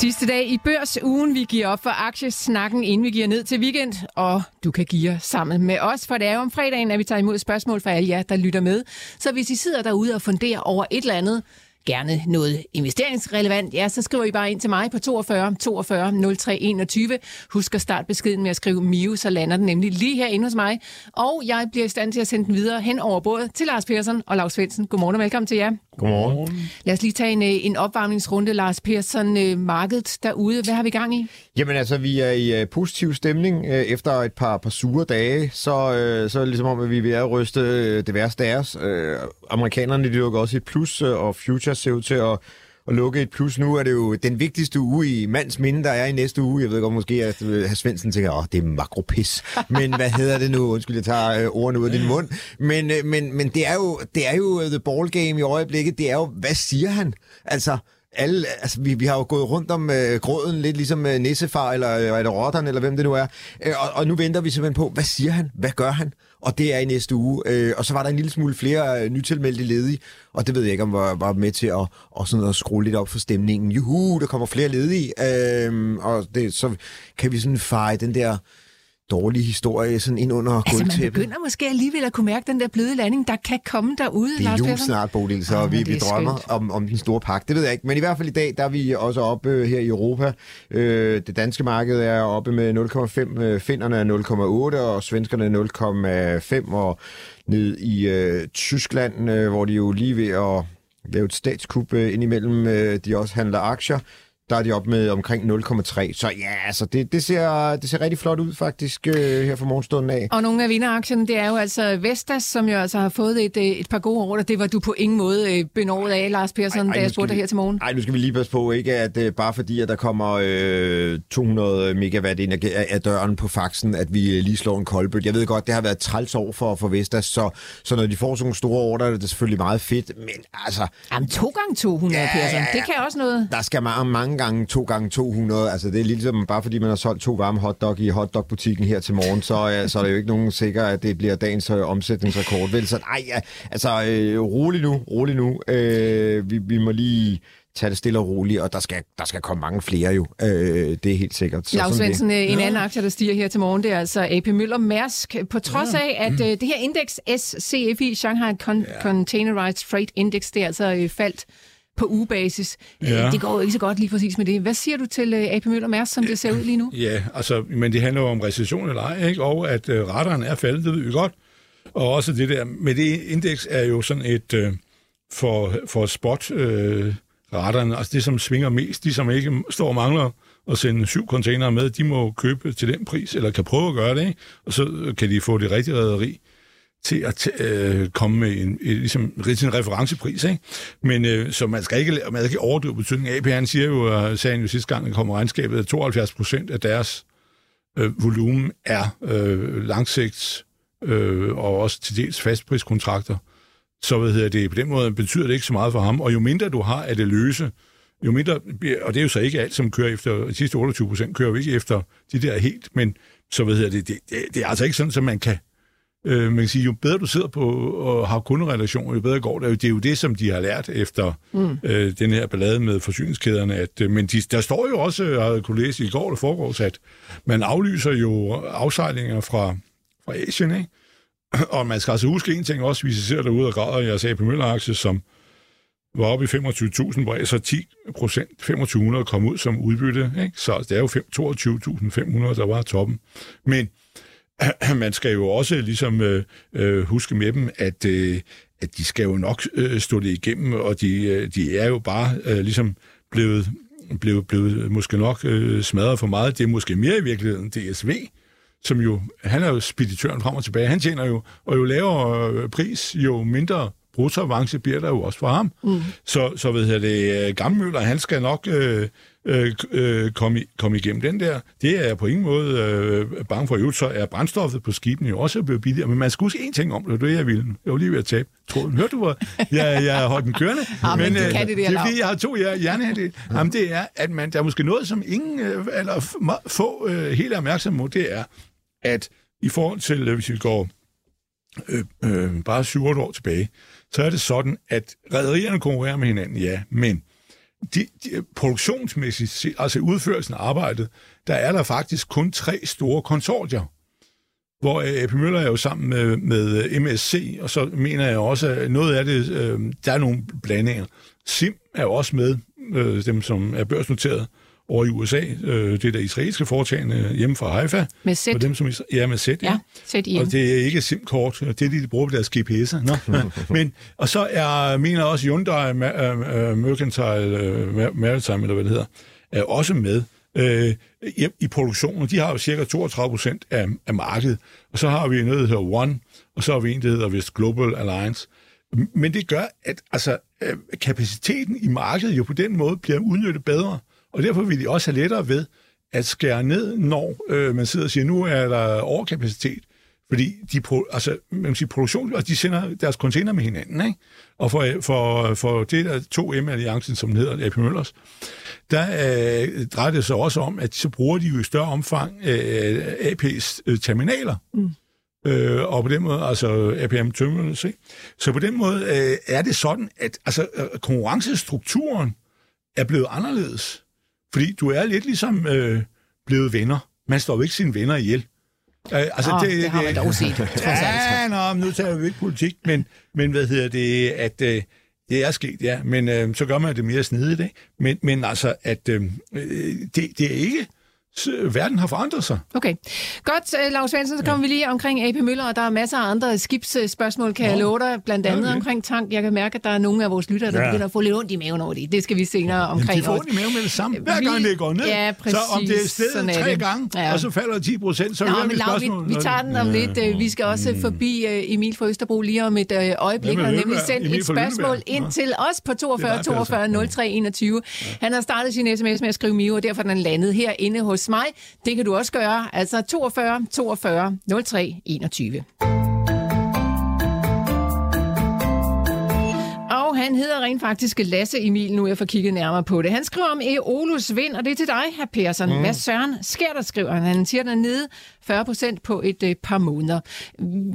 Sidste dag i børsugen, vi giver op for aktiesnakken, inden vi giver ned til weekend, og du kan give sammen med os, for det er jo om fredagen, at vi tager imod spørgsmål fra alle jer, der lytter med. Så hvis I sidder derude og funderer over et eller andet, gerne noget investeringsrelevant, ja, så skriver I bare ind til mig på 42 42 03 21. Husk at starte beskeden med at skrive MIO, så lander den nemlig lige herinde hos mig. Og jeg bliver i stand til at sende den videre hen over bordet til Lars Persson og Lars Svendsen. Godmorgen og velkommen til jer. Godmorgen. Lad os lige tage en, øh, en opvarmningsrunde, Lars Persson. øh, Markedet derude, hvad har vi gang i? Jamen altså, vi er i uh, positiv stemning. Uh, efter et par, par sure dage, så, uh, så er det ligesom om, at vi er ved at ryste uh, det værste af os. Uh, amerikanerne de lukker også et plus, uh, og futures ser ud til at, at lukke et plus. Nu er det jo den vigtigste uge i mands minde, der er i næste uge. Jeg ved godt måske, at hr. Svendsen tænker, åh, det er makropis. Men hvad hedder det nu? Undskyld, jeg tager uh, ordene ud af din mund. Men, men, men det, er jo, det er jo the ball game i øjeblikket. Det er jo, hvad siger han? Altså, alle, altså, vi, vi har jo gået rundt om øh, gråden, lidt ligesom øh, Nissefar, eller øh, er det Rotteren, eller hvem det nu er. Øh, og, og nu venter vi simpelthen på, hvad siger han? Hvad gør han? Og det er i næste uge. Øh, og så var der en lille smule flere øh, nytilmeldte ledige, og det ved jeg ikke, om var, var med til at, og sådan at skrue lidt op for stemningen. Juhu, der kommer flere ledige. Øh, og det, så kan vi sådan feje den der dårlige historie sådan ind under Altså, man gulvtæppet. begynder måske alligevel at kunne mærke den der bløde landing, der kan komme derude, Det er jul Persson. snart, Bodil, så oh, vi, vi er drømmer skønt. om, om den store pakke. Det ved jeg ikke, men i hvert fald i dag, der er vi også oppe øh, her i Europa. Øh, det danske marked er oppe med 0,5, øh, finnerne er 0,8, og svenskerne er 0,5, og ned i øh, Tyskland, øh, hvor de jo lige ved at lave et statskup øh, indimellem, øh, de også handler aktier. Der er de op med omkring 0,3. Så ja, altså det, det, ser, det ser rigtig flot ud faktisk øh, her fra morgenstunden af. Og nogle af vinderaktierne, det er jo altså Vestas, som jo altså har fået et, øh, et par gode år, og det var du på ingen måde øh, benådet af, Lars Persson, Ej, ej, da jeg spurgte dig her til morgen. Nej, nu skal vi lige passe på, ikke at øh, bare fordi, at der kommer øh, 200 megawatt ind af døren på faxen, at vi øh, lige slår en koldbøt. Jeg ved godt, det har været et træls år for, for Vestas, så, så når de får sådan nogle store ordre, er det selvfølgelig meget fedt, men altså, Jamen, to gange 200, Ja, Persson. ja, ja. Det kan også noget. der skal mange, mange gange to gange 200. Altså, det er ligesom bare fordi, man har solgt to varme hotdog i hotdog-butikken her til morgen, så, øh, så er det jo ikke nogen sikker, at det bliver dagens øh, omsætningsrekord. Vel, så nej, ja, altså, øh, rolig nu, rolig nu. Øh, vi, vi må lige tage det stille og roligt, og der skal, der skal komme mange flere jo. Øh, det er helt sikkert. Så Lars sådan det. Svendsen, øh, en anden aktie, der stiger her til morgen, det er altså AP Møller Mærsk. På trods af, at øh, det her indeks SCFI, Shanghai Con- Containerized Freight Index, det er altså faldt på ugebasis. Øh, Ja. Det går jo ikke så godt lige præcis med det. Hvad siger du til øh, AP Møller Mærsk, som det ser ud lige nu? Ja, altså, men det handler jo om recession eller ej, ikke? og at øh, radaren er faldet, det ved vi godt. Og også det der, med det indeks er jo sådan et øh, for, for spot øh, radaren, altså det, som svinger mest, de som ikke står og mangler at sende syv containere med, de må købe til den pris, eller kan prøve at gøre det, ikke? og så kan de få det rigtige rederi til at t- øh, komme med en, en, ligesom, en referencepris. Ikke? Men øh, så man skal ikke, man skal ikke overdrive betydningen. AP han siger jo, øh, og sagde han jo sidste gang, der kommer regnskabet, at 72 procent af deres øh, volumen er øh, langsigt øh, og også til dels fastpriskontrakter. Så hvad hedder det, på den måde betyder det ikke så meget for ham. Og jo mindre du har af det løse, jo mindre, bliver- og det er jo så ikke alt, som kører efter, de sidste 28 procent kører jo ikke efter de der helt, men så hvad hedder det, det, det, det er altså ikke sådan, at man kan, øh, man kan sige, jo bedre du sidder på og har kunderelationer, jo bedre går det. Det er jo det, som de har lært efter mm. øh, den her ballade med forsyningskæderne. At, øh, men de, der står jo også, jeg havde kunne læse i går, der foregår, at man aflyser jo afsejlinger fra, fra Asien, ikke? Og man skal altså huske en ting også, hvis I ser derude og græder, sagde på Møller-aktie, som var oppe i 25.000, hvor så 10 procent, 2500 kom ud som udbytte. Ikke? Så det er jo fem- 22.500, der var toppen. Men man skal jo også ligesom øh, øh, huske med dem, at, øh, at de skal jo nok øh, stå det igennem, og de, øh, de er jo bare øh, ligesom blevet, blevet, blevet måske nok øh, smadret for meget. Det er måske mere i virkeligheden DSV, som jo, han er jo speditøren frem og tilbage. Han tjener jo, og jo lavere øh, pris, jo mindre brugsavance bliver der jo også for ham. Mm. Så, så ved det, øh, Gammelmøller, han skal nok øh, øh, øh, komme, komme igennem den der. Det er jeg på ingen måde øh, bange for. Jo, så er brændstoffet på skibene jo også blevet billigere. Men man skal huske én ting om det, det er jeg ville. Jeg var lige ved at tabe tråden. Hørte du, hvor jeg, jeg har holdt den kørende? Ja, men, men øh, det, det er fordi, jeg har to hjernehalvdele. Jamen, det er, at man, der er måske noget, som ingen øh, eller få øh, helt er opmærksom på, det er, at i forhold til, øh, hvis vi går øh, øh, bare 7 år tilbage, så er det sådan, at rædderierne konkurrerer med hinanden, ja, men de, de, produktionsmæssigt, altså udførelsen af arbejdet, der er der faktisk kun tre store konsortier, hvor øh, AP Møller er jo sammen med, med øh, MSC, og så mener jeg også, at noget af det, øh, der er nogle blandinger. Sim er jo også med, øh, dem som er børsnoteret over i USA, øh, det der israelske foretagende hjemme fra Haifa. Med sæt. Og dem, som, ja, med sæt, Ja, sæt i. og det er ikke SIM-kort, det er det, de bruger på deres GPS'er. Nå. Men, og så er, mener også Hyundai øh, Mercantile Ma- Maritime, eller hvad det hedder, er også med øh, i, i produktionen. De har jo cirka 32 procent af, af markedet. Og så har vi noget, der hedder One, og så har vi en, der hedder vist Global Alliance. Men det gør, at altså, kapaciteten i markedet jo på den måde bliver udnyttet bedre. Og derfor vil de også have lettere ved at skære ned, når øh, man sidder og siger, nu er der overkapacitet. Fordi de, altså, man kan sige, produktion, og de sender deres container med hinanden, ikke? Og for, for, for det der 2M-alliancen, som den hedder, AP Møllers, der øh, drejer det sig også om, at så bruger de jo i større omfang øh, AP's øh, terminaler. Mm. Øh, og på den måde, altså APM Terminals, ikke? Så på den måde øh, er det sådan, at altså, konkurrencestrukturen er blevet anderledes. Fordi du er lidt ligesom øh, blevet venner. Man står jo ikke sine venner ihjel. Øh, altså, Åh, det har man dog set, trods alt. Ja, nå, nu tager vi ikke politik, men, men hvad hedder det, at øh, det er sket, ja, men øh, så gør man det mere snedigt, ikke? Men, men altså, at øh, øh, det, det er ikke, verden har forandret sig. Okay. Godt, øh, Lars Svendsen, så kommer vi lige omkring AP Møller, og der er masser af andre skibsspørgsmål, kan jeg love dig. Blandt andet okay. omkring tank. Jeg kan mærke, at der er nogle af vores lyttere, der Ja. begynder at få lidt ondt i maven over det. Det skal vi senere Jamen, omkring de får ondt i maven med det samme. Hver Vi- gang det går ned, Ja, så om det er præcis. Stedet tre det. gange, Ja. og så falder 10 procent, så Nå, hører vi Lav, spørgsmålet. vi, vi tager den om lidt. Øh, Vi skal også forbi øh, Emil fra Østerbro lige om et øh, øjeblik, og nemlig sendt et spørgsmål ind Nå. til os på 42 Det er dig, 42 03 21. Han har startet sin sms med at skrive Mio, og derfor er den landet herinde hos mig. Det kan du også gøre. Altså 42 42 03 21. Og han hedder rent faktisk Lasse Emil, nu jeg får kigget nærmere på det. Han skriver om Eolus vind, og det er til dig, herr Persson. Mm. Hvad søren sker der, skriver han. Han siger, den nede 40 procent på et øh, par måneder.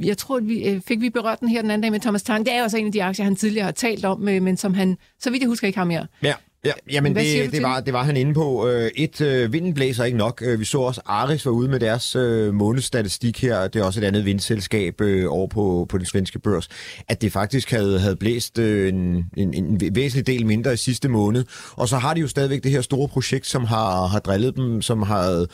Jeg tror, at vi, øh, fik vi berørt den her den anden dag med Thomas Tang. Det er også en af de aktier, han tidligere har talt om, øh, men som han, så vidt jeg husker, ikke har mere. Ja. Ja, jamen det, det, var, det var han inde på. Øh, Et, øh, vinden blæser ikke nok. Øh, Vi så også Aris var ude med deres øh, månedsstatistik her. Det er også et andet vindselskab øh, over på, på den svenske børs. At det faktisk havde, havde blæst øh, en, en, en væsentlig del mindre i sidste måned. Og så har de jo stadigvæk det her store projekt, som har, har drillet dem, som har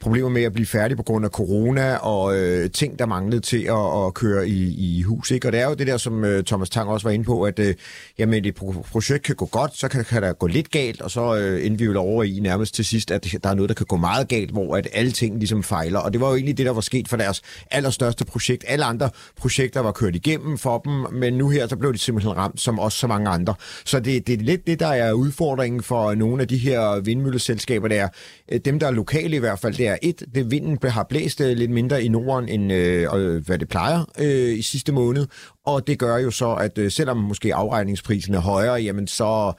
problemer med at blive færdige på grund af corona og øh, ting, der manglede til at, at køre i, i hus. Ikke? Og det er jo det der, som øh, Thomas Tang også var inde på, at øh, jamen, et pro- projekt kan gå godt, så kan, kan der gå lidt galt, og så øh, endte vi jo over i nærmest til sidst, at der er noget, der kan gå meget galt, hvor at alle ting ligesom fejler. Og det var jo egentlig det, der var sket for deres allerstørste projekt. Alle andre projekter var kørt igennem for dem, men nu her, så blev de simpelthen ramt, som også så mange andre. Så det, det er lidt det, der er udfordringen for nogle af de her vindmølleselskaber, der er øh, dem, der er lokale i hvert fald, det er et, det vinden har blæst øh, lidt mindre i Norden, end øh, øh, hvad det plejer øh, i sidste måned, og det gør jo så, at øh, selvom måske afregningsprisen er højere, jamen så,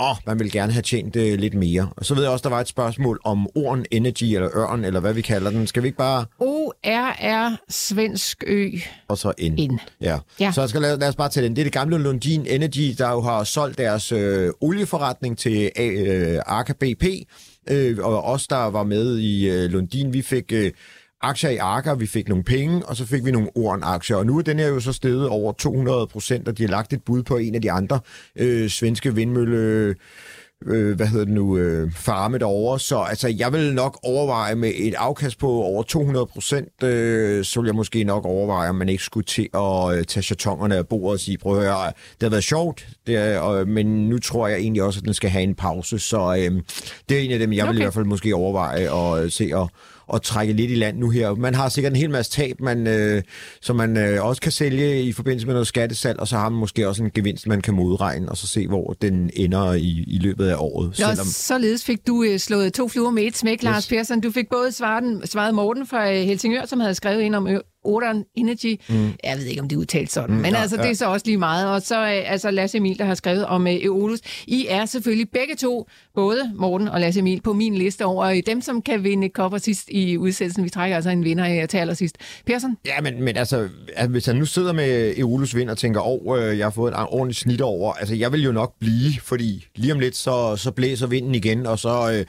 åh, man vil gerne have tjent øh, lidt mere. Og så ved jeg også, der var et spørgsmål om Orn Energy, eller Ørn, eller hvad vi kalder den. Skal vi ikke bare... ORR Svensk Ø. Og så N. N. Ja. Ja. Så skal lad, lad os bare tage den. Det er det gamle Lundin Energy, der jo har solgt deres øh, olieforretning til øh, Arca BP. Øh, og os, der var med i øh, Lundin, vi fik... Øh, aktier i Arca, vi fik nogle penge, og så fik vi nogle Orn-aktier. Og nu er den her jo så steget over 200 procent, og de har lagt et bud på en af de andre øh, svenske vindmølle øh, hvad hedder det nu, øh, farme derovre. Så altså, jeg vil nok overveje med et afkast på over 200 procent, øh, så vil jeg måske nok overveje, om man ikke skulle til at øh, tage chatongerne af bordet og sige, prøv at høre, det har været sjovt, det er, øh, men nu tror jeg egentlig også, at den skal have en pause. Så øh, det er en af dem, jeg okay. vil i hvert fald måske overveje og øh, se at at trække lidt i land nu her. Man har sikkert en hel masse tab, man, øh, som man øh, også kan sælge i forbindelse med noget skattesalg, og så har man måske også en gevinst, man kan modregne, og så se, hvor den ender i, i løbet af året. Nå, selvom... således fik du øh, slået to fluer med et smæk, Lars yes. Persson. Du fik både svaret, svaret Morten fra øh, Helsingør, som havde skrevet ind om Odon Energy. Mm. Jeg ved ikke, om det udtalt sådan, mm, men ja, altså, ja. det er så også lige meget. Og så øh, altså Lasse Emil, der har skrevet om uh, Eolus. I er selvfølgelig begge to, både Morten og Lasse Emil, på min liste over dem, som kan vinde kopper sidst i udsættelsen. Vi trækker altså en vinder til allersidst. Persson? Ja, men, men altså, altså, hvis han nu sidder med Eolus vind og tænker, åh, oh, jeg har fået en ordentlig snit over, altså jeg vil jo nok blive, fordi lige om lidt, så, så blæser vinden igen, og så... Øh,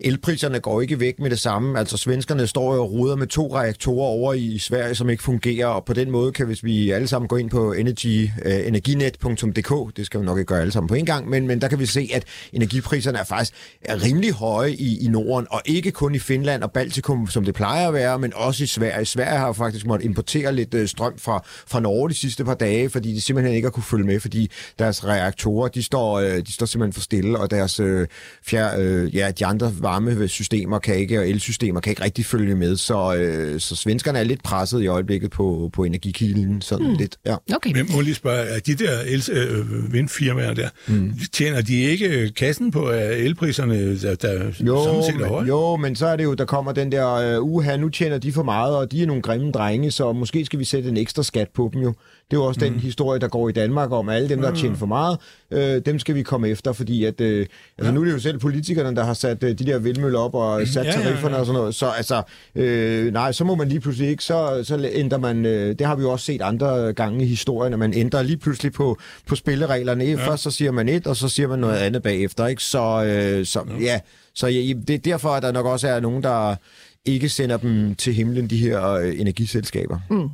elpriserne går ikke væk med det samme. Altså svenskerne står og ruder med to reaktorer over i Sverige, som ikke fungerer, og på den måde kan, hvis vi alle sammen går ind på energy, uh, øh, energinet.dk, det skal vi nok ikke gøre alle sammen på en gang, men, men der kan vi se, at energipriserne er faktisk er rimelig høje i, i Norden, og ikke kun i Finland og Baltikum, som det plejer at være, men også i Sverige. Sverige har faktisk måttet importere lidt uh, strøm fra, fra Norge de sidste par dage, fordi de simpelthen ikke har kunne følge med, fordi deres reaktorer, de står, uh, de står simpelthen for stille, og deres uh, fjer, uh, ja, de andre varmesystemer kan ikke, og elsystemer kan ikke rigtig følge med, så, øh, så svenskerne er lidt presset i øjeblikket på, på energikilden, sådan mm. lidt. Ja. Okay. Men må lige spørge, er de der el, øh, vindfirmaer der, mm. tjener de ikke kassen på elpriserne, der, der jo, set er høje? Jo, men så er det jo, der kommer den der, uh, uha, nu tjener de for meget, og de er nogle grimme drenge, så måske skal vi sætte en ekstra skat på dem jo. Det er jo også mm. den historie, der går i Danmark om, alle dem, der mm. tjener for meget, øh, dem skal vi komme efter, fordi at, øh, altså, ja. nu er det jo selv politikerne, der har sat øh, de der vindmøller op og mm. sat ja, tarifferne ja, ja. og sådan noget. Så altså, øh, nej, så må man lige pludselig ikke, så, så ændrer man, øh, det har vi jo også set andre gange i historien, at man ændrer lige pludselig på, på spillereglerne. Ja. Først så siger man et, og så siger man noget andet bagefter, ikke? Så, øh, så ja, ja så ja, det er derfor, at der nok også er nogen, der ikke sender dem til himlen, de her øh, energiselskaber. Mm.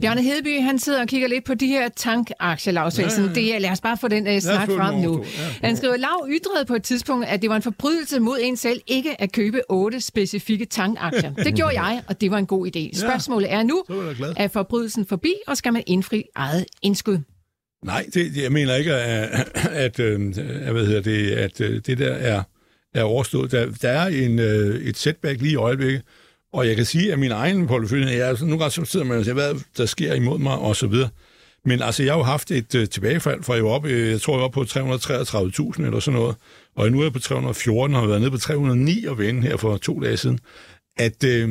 Bjarne Hedeby, han sidder og kigger lidt på de her tankaktier, Lars ja, ja. Det er, lad os bare få den uh, snak frem nu. Ja, han skriver, Lav ytrede på et tidspunkt, at det var en forbrydelse mod en selv ikke at købe otte specifikke tankaktier. Det gjorde jeg, og det var en god idé. Spørgsmålet er nu, er, er forbrydelsen forbi, og skal man indfri eget indskud? Nej, det, jeg mener ikke, at, at, øh, at, hvad hedder det, at øh, det der er er overstået. Der, der er en, øh, et setback lige i øjeblikket, og jeg kan sige, at min egen portefølje, jeg er nogle gange så sidder man og siger, hvad der sker imod mig, og så videre. Men altså, jeg har jo haft et øh, tilbagefald fra jeg var op, øh, jeg tror, jeg var på 333.000 eller sådan noget, og nu er jeg på 314 og har været nede på 309 og vende her for to dage siden. At øh,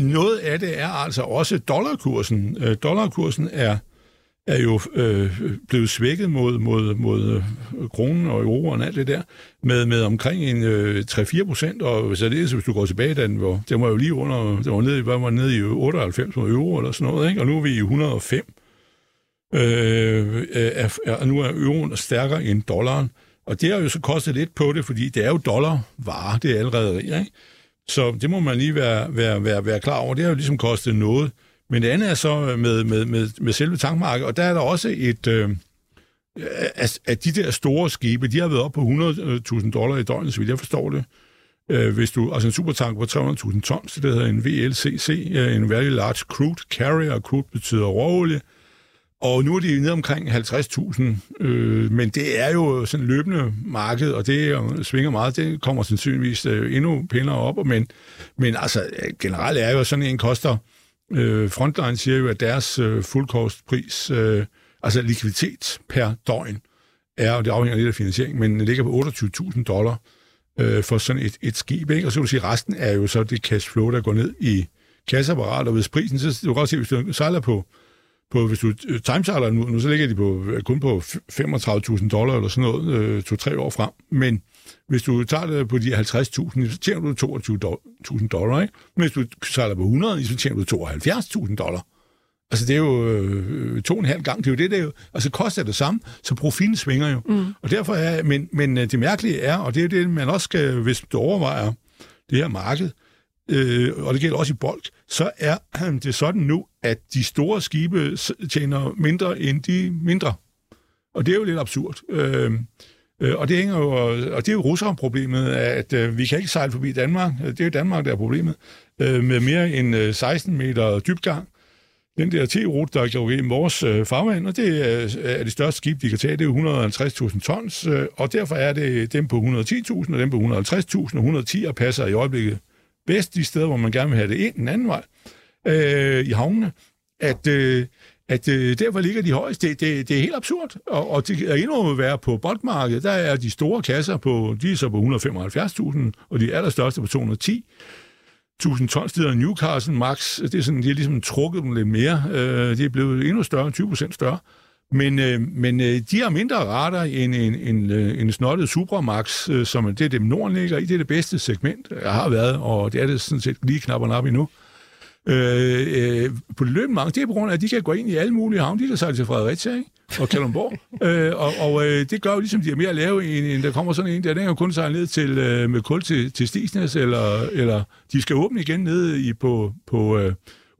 noget af det er altså også dollarkursen. Øh, dollarkursen er er jo øh, blevet svækket mod, mod, mod øh, kronen og euroen og alt det der, med, med omkring en øh, 3-4 procent, og så det, hvis du går tilbage, den hvor, den var jo lige under, den var nede, var nede i øh, 98 euro eller sådan noget, ikke? og nu er vi i 105. Øh, er, er, nu er euroen stærkere end dollaren, og det har jo så kostet lidt på det, fordi det er jo dollarvarer, det er allerede, ikke? Så det må man lige være, være, være, være klar over. Det har jo ligesom kostet noget. Men det andet er så øh, med, med, med, med selve tankmarkedet, og der er der også et... Øh, at, at de der store skibe, de har været op på 100.000 dollar i døgnet, så vidt jeg forstår det. Øh, hvis du, altså en supertank på 300.000 tons, det hedder en VLCC, øh, en Very Large Crude Carrier, crude betyder råolie, og nu er de nede omkring 50.000, øh, men det er jo sådan løbende marked, og det øh, svinger meget. Det kommer sandsynligvis øh, endnu pænere op, men, men altså generelt er jo sådan en koster Øh, Frontline siger jo, at deres øh, fuldkostpris, øh, altså likviditet per døgn, er, og det afhænger lidt af finansiering, men ligger på 28.000 dollar øh, for sådan et, et skib. Ikke? Og så vil du sige, at resten er jo så det cash flow, der går ned i kasseapparatet, og hvis prisen, så du kan godt se, hvis du sejler på, på hvis du øh, timesejler nu, nu, så ligger de på, kun på 35.000 dollar eller sådan noget, øh, to-tre år frem. Men hvis du tager det på de 50.000, så tjener du 22.000 dollar, ikke? Men hvis du sejler på 100, så tjener du 72.000 dollar. Altså, det er jo øh, to og en halv gang. Det er jo det, der jo... Altså, koster det samme, så profiten svinger jo. Mm. Og derfor er... Men, men øh, det mærkelige er, og det er det, man også skal, hvis du overvejer det her marked, øh, og det gælder også i bold, så er det sådan nu, at de store skibe tjener mindre end de mindre. Og det er jo lidt absurd. Øhm, øh, og det hænger jo, og det er jo russerproblemet, at øh, vi kan ikke sejle forbi Danmark. Det er jo Danmark, der er problemet. Øh, med mere end øh, 16 meter dybgang. Den der T-rute, der går igennem vores øh, farvand, og det er, er det største skib, de kan tage, det er 150.000 tons, øh, og derfor er det dem på 110.000 og dem på 150.000, og 110 passer i øjeblikket bedst de steder, hvor man gerne vil have det ind den anden vej øh, i havnene, at, øh, at øh, der, hvor ligger de højst, det, det, det er helt absurd. Og, og det er endnu være på boldmarkedet, der er de store kasser på, de er så på 175.000, og de allerstørste på 210. 1000 tons, det Newcastle Max, det er sådan, de har ligesom trukket dem lidt mere. Øh, de er blevet endnu større, 20 procent større. Men, øh, men øh, de har mindre rater end en, en, øh, en snottet Supramax, øh, som det er dem Norden ligger i. Det er det bedste segment, jeg har været, og det er det sådan set lige knapperne op endnu. Øh, øh, på mange, det er på grund af, at de kan gå ind i alle mulige havne. De kan sejle til Fredericia ikke? og Kalundborg. øh, og og øh, det gør jo ligesom, de er mere at lave, end, end der kommer sådan en der. Den kan kun sejle ned til, øh, med kul til, til Stisnes, eller, eller de skal åbne igen nede i, på, på øh,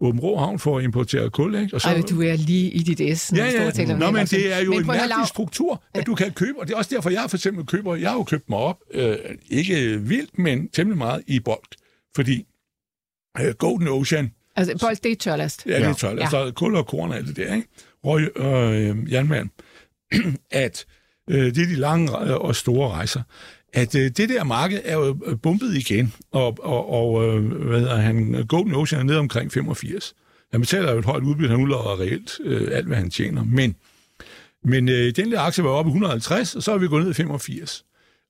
Åben Rå Havn for at importere kul. Ikke? Og så, Ej, du er lige i dit S. Ja, ja. Taler Nå, men det er jo men en mærkelig struktur, at du kan købe, og det er også derfor, jeg for eksempel køber, jeg har jo købt mig op, øh, ikke vildt, men temmelig meget i bulk, fordi øh, Golden Ocean, Altså, bold, det er tørlast. Ja, det er tørlast. Ja. Så kul og korn og alt det der, ikke? Røg og øh, jernmand. at øh, det er de lange og store rejser. At øh, det der marked er jo bumpet igen, og, og, og øh, hvad hedder han, Golden Ocean er nede omkring 85. Han betaler jo et højt udbytte, han udlader reelt øh, alt, hvad han tjener. Men, men øh, den der aktie var oppe i 150, og så er vi gået ned i 85.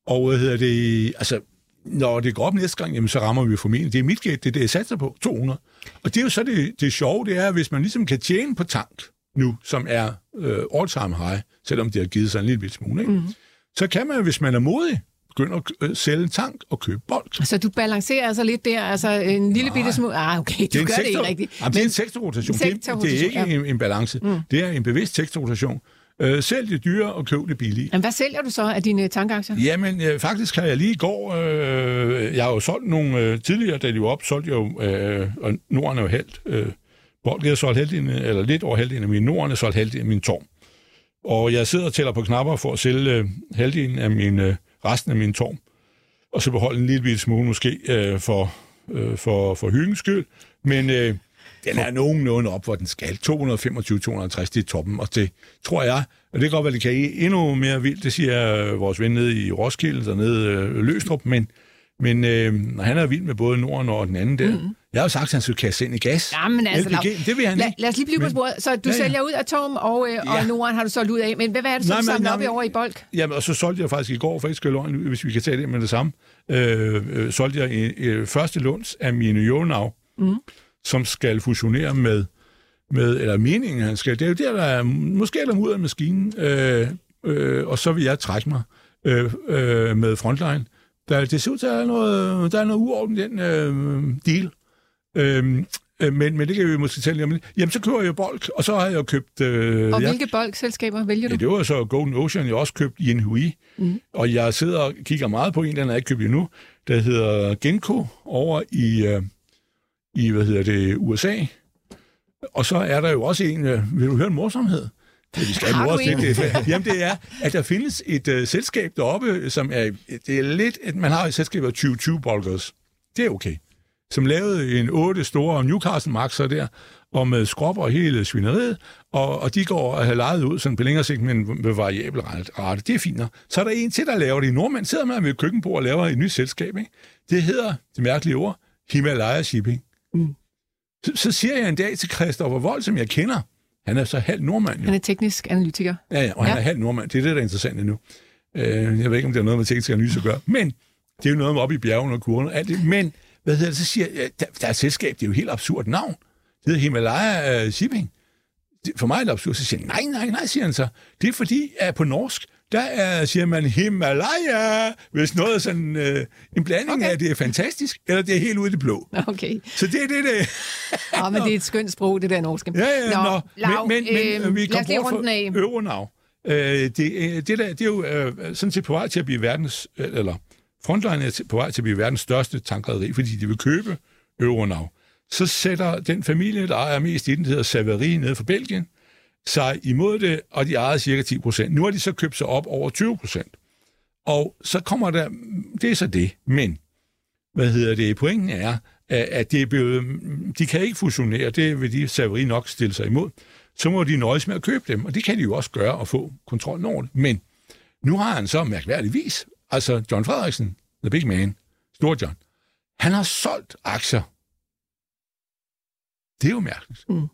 Og hvad hedder det, altså, når det går op næste gang, jamen, så rammer vi formentlig. Det er mit gæt, det er det, jeg satser på, 200. Og det er jo så det, det sjove, det er, hvis man ligesom kan tjene på tank nu, som er øh, all-time high, selvom det har givet sig en lille smule, ikke? Mm. så kan man, hvis man er modig, begynde at øh, sælge en tank og købe bold. Så du balancerer altså lidt der, altså en lille bitte smule... Ah, okay, du det gør sektor, det ikke rigtigt. Jamen, det er en sektorrotation. sektorrotation. Det, det er ikke ja. en, en balance. Mm. Det er en bevidst sektorrotation. Øh, sælg det dyre og køb det billige. Men hvad sælger du så af dine tankaktier? Jamen, øh, faktisk har jeg lige i går... Øh, jeg har jo solgt nogle... Øh, tidligere, da de var op, solgte jeg jo... Øh, og Norden er jo held. Øh, Bold har solgt halvdelen, eller lidt over halvdelen af min Norden, er solgt halvdelen af min torm. Og jeg sidder og tæller på knapper for at sælge øh, halvdelen af min, øh, resten af min torm. Og så beholde en lille smule måske øh, for, øh, for, for hyggens skyld. Men... Øh, den er nogenlunde op, hvor den skal. 225-250, det er toppen, og det tror jeg, og det kan godt være, det kan endnu mere vildt, det siger vores ven nede i Roskilde, dernede øh, Løstrup, men, men øh, han er vild med både Norden og den anden der. Mm. Jeg har jo sagt, at han skulle kaste ind i gas. Jamen altså, LPG, det vil han lad, lad os lige blive på sporet. Så du ja, ja. sælger ud Atom, og, øh, ja. og Norden har du solgt ud af. Men hvad, hvad er det, så du samler op i over i bolk? Jamen, og så solgte jeg faktisk i går, for ikke løgn, hvis vi kan tage det med det samme, øh, øh, solgte jeg i, øh, første lunds af mine Jonav. Mm som skal fusionere med, med eller meningen, han skal. Det er jo der, der er, måske er der ud af maskinen, øh, øh, og så vil jeg trække mig øh, øh, med frontline. Der, det ser ud til, at der er noget, der er noget uorden den øh, deal. Øh, øh, men, men det kan vi måske tale om. Jamen, så køber jeg Bolk, og så har jeg købt... Øh, og hvilke Bolk-selskaber vælger du? Ja, det var så Golden Ocean, jeg også købt Hui. Mm. Og jeg sidder og kigger meget på en, den har jeg ikke købt endnu, der hedder Genko over i, øh, i, hvad hedder det, USA. Og så er der jo også en, øh, vil du høre en morsomhed? Ja, vi skal have det. Jamen, det er, at der findes et uh, selskab deroppe, som er, det er lidt, at man har et selskab af 2020 bolgers. Det er okay. Som lavede en otte store Newcastle Maxer der, og med skropper og hele svineriet, og, og de går og har lejet ud sådan på længere sigt med en variabel rate. Det er fint Så er der en til, der laver det i Nordmand, sidder man ved et køkkenbord og laver et nyt selskab. Ikke? Det hedder, det mærkelige ord, Himalaya Shipping. Mm. Så, så siger jeg en dag til Christoffer Vold, som jeg kender, han er så halv nordmand. Jo. Han er teknisk analytiker. Ja, ja og han ja. er halv nordmand. Det er det, der er interessant nu. Øh, jeg ved ikke, om det har noget med teknisk analyse at gøre, men det er jo noget med op i bjergene og kurven og alt det. Men, hvad hedder det, så siger jeg, der, der er et selskab, det er jo et helt absurd navn. Det hedder Himalaya uh, Shipping. For mig er det absurd. Så siger jeg, nej, nej, nej, siger han så. Det er fordi, at på norsk, der er, siger man Himalaya, hvis noget er sådan øh, en blanding okay. af, det er fantastisk, eller det er helt ude i det blå. Okay. Så det er det, det Ja, men det er et skønt sprog, det der norske. Ja, ja, nå, nå. Lav, men, men, øh, vi kommer bort fra Euronav. Øh, det, øh, det, der, det er jo øh, sådan set på vej til at blive verdens, eller Frontline er på vej til at blive verdens største tankrederi, fordi de vil købe Euronav. Så sætter den familie, der ejer mest i den, der hedder Savary nede fra Belgien, sig imod det, og de ejede cirka 10 procent. Nu har de så købt sig op over 20 procent. Og så kommer der, det er så det, men hvad hedder det, pointen er, at det er blevet, de kan ikke fusionere, det vil de Savary nok stille sig imod. Så må de nøjes med at købe dem, og det kan de jo også gøre og få kontrol over det. Men nu har han så mærkværdigvis, altså John Frederiksen, the big man, stor John, Han har solgt aktier. Det er jo mærkeligt. Mm.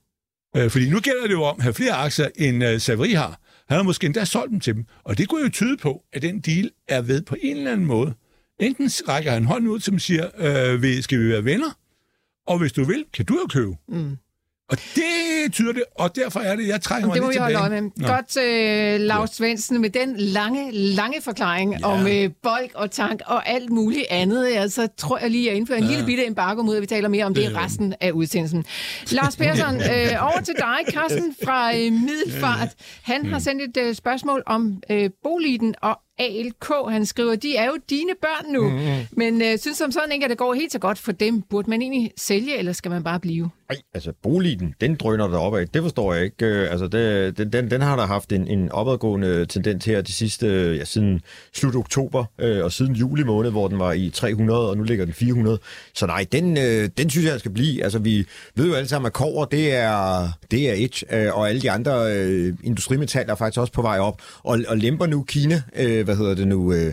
Øh, fordi nu gælder det jo om at have flere aktier, end uh, Savary har. Han har måske endda solgt dem til dem. Og det kunne jo tyde på, at den deal er ved på en eller anden måde. Enten rækker han hånden ud til dem og siger, øh, skal vi være venner? Og hvis du vil, kan du jo købe. Mm. Og det tyder det, og derfor er det, jeg trækker Jamen, mig det må lidt vi holde tilbage. med. Godt, øh, Lars Svendsen, med den lange, lange forklaring ja. om øh, bolk og tank og alt muligt andet, ja, så tror jeg lige, at jeg indfører en ja. lille bitte embargo mod, at vi taler mere om det i resten af udsendelsen. Lars Persson, øh, over til dig, Carsten fra øh, Middelfart. Han har sendt et øh, spørgsmål om øh, Boliden og ALK. Han skriver, de er jo dine børn nu, mm-hmm. men øh, synes som sådan ikke, at det går helt så godt for dem. Burde man egentlig sælge, eller skal man bare blive? Ej, altså boligen, den drøner der opad. Det forstår jeg ikke. Øh, Altså, det, den, den, den har der haft en, en opadgående tendens her de sidste, ja, siden slut oktober øh, og siden juli måned, hvor den var i 300, og nu ligger den 400. Så nej, den, øh, den synes jeg skal blive. Altså, vi ved jo alle sammen, at kover, det er, det er et, øh, og alle de andre øh, industrimetaller er faktisk også på vej op. Og, og lemper nu Kina, øh, hvad hedder det nu, øh,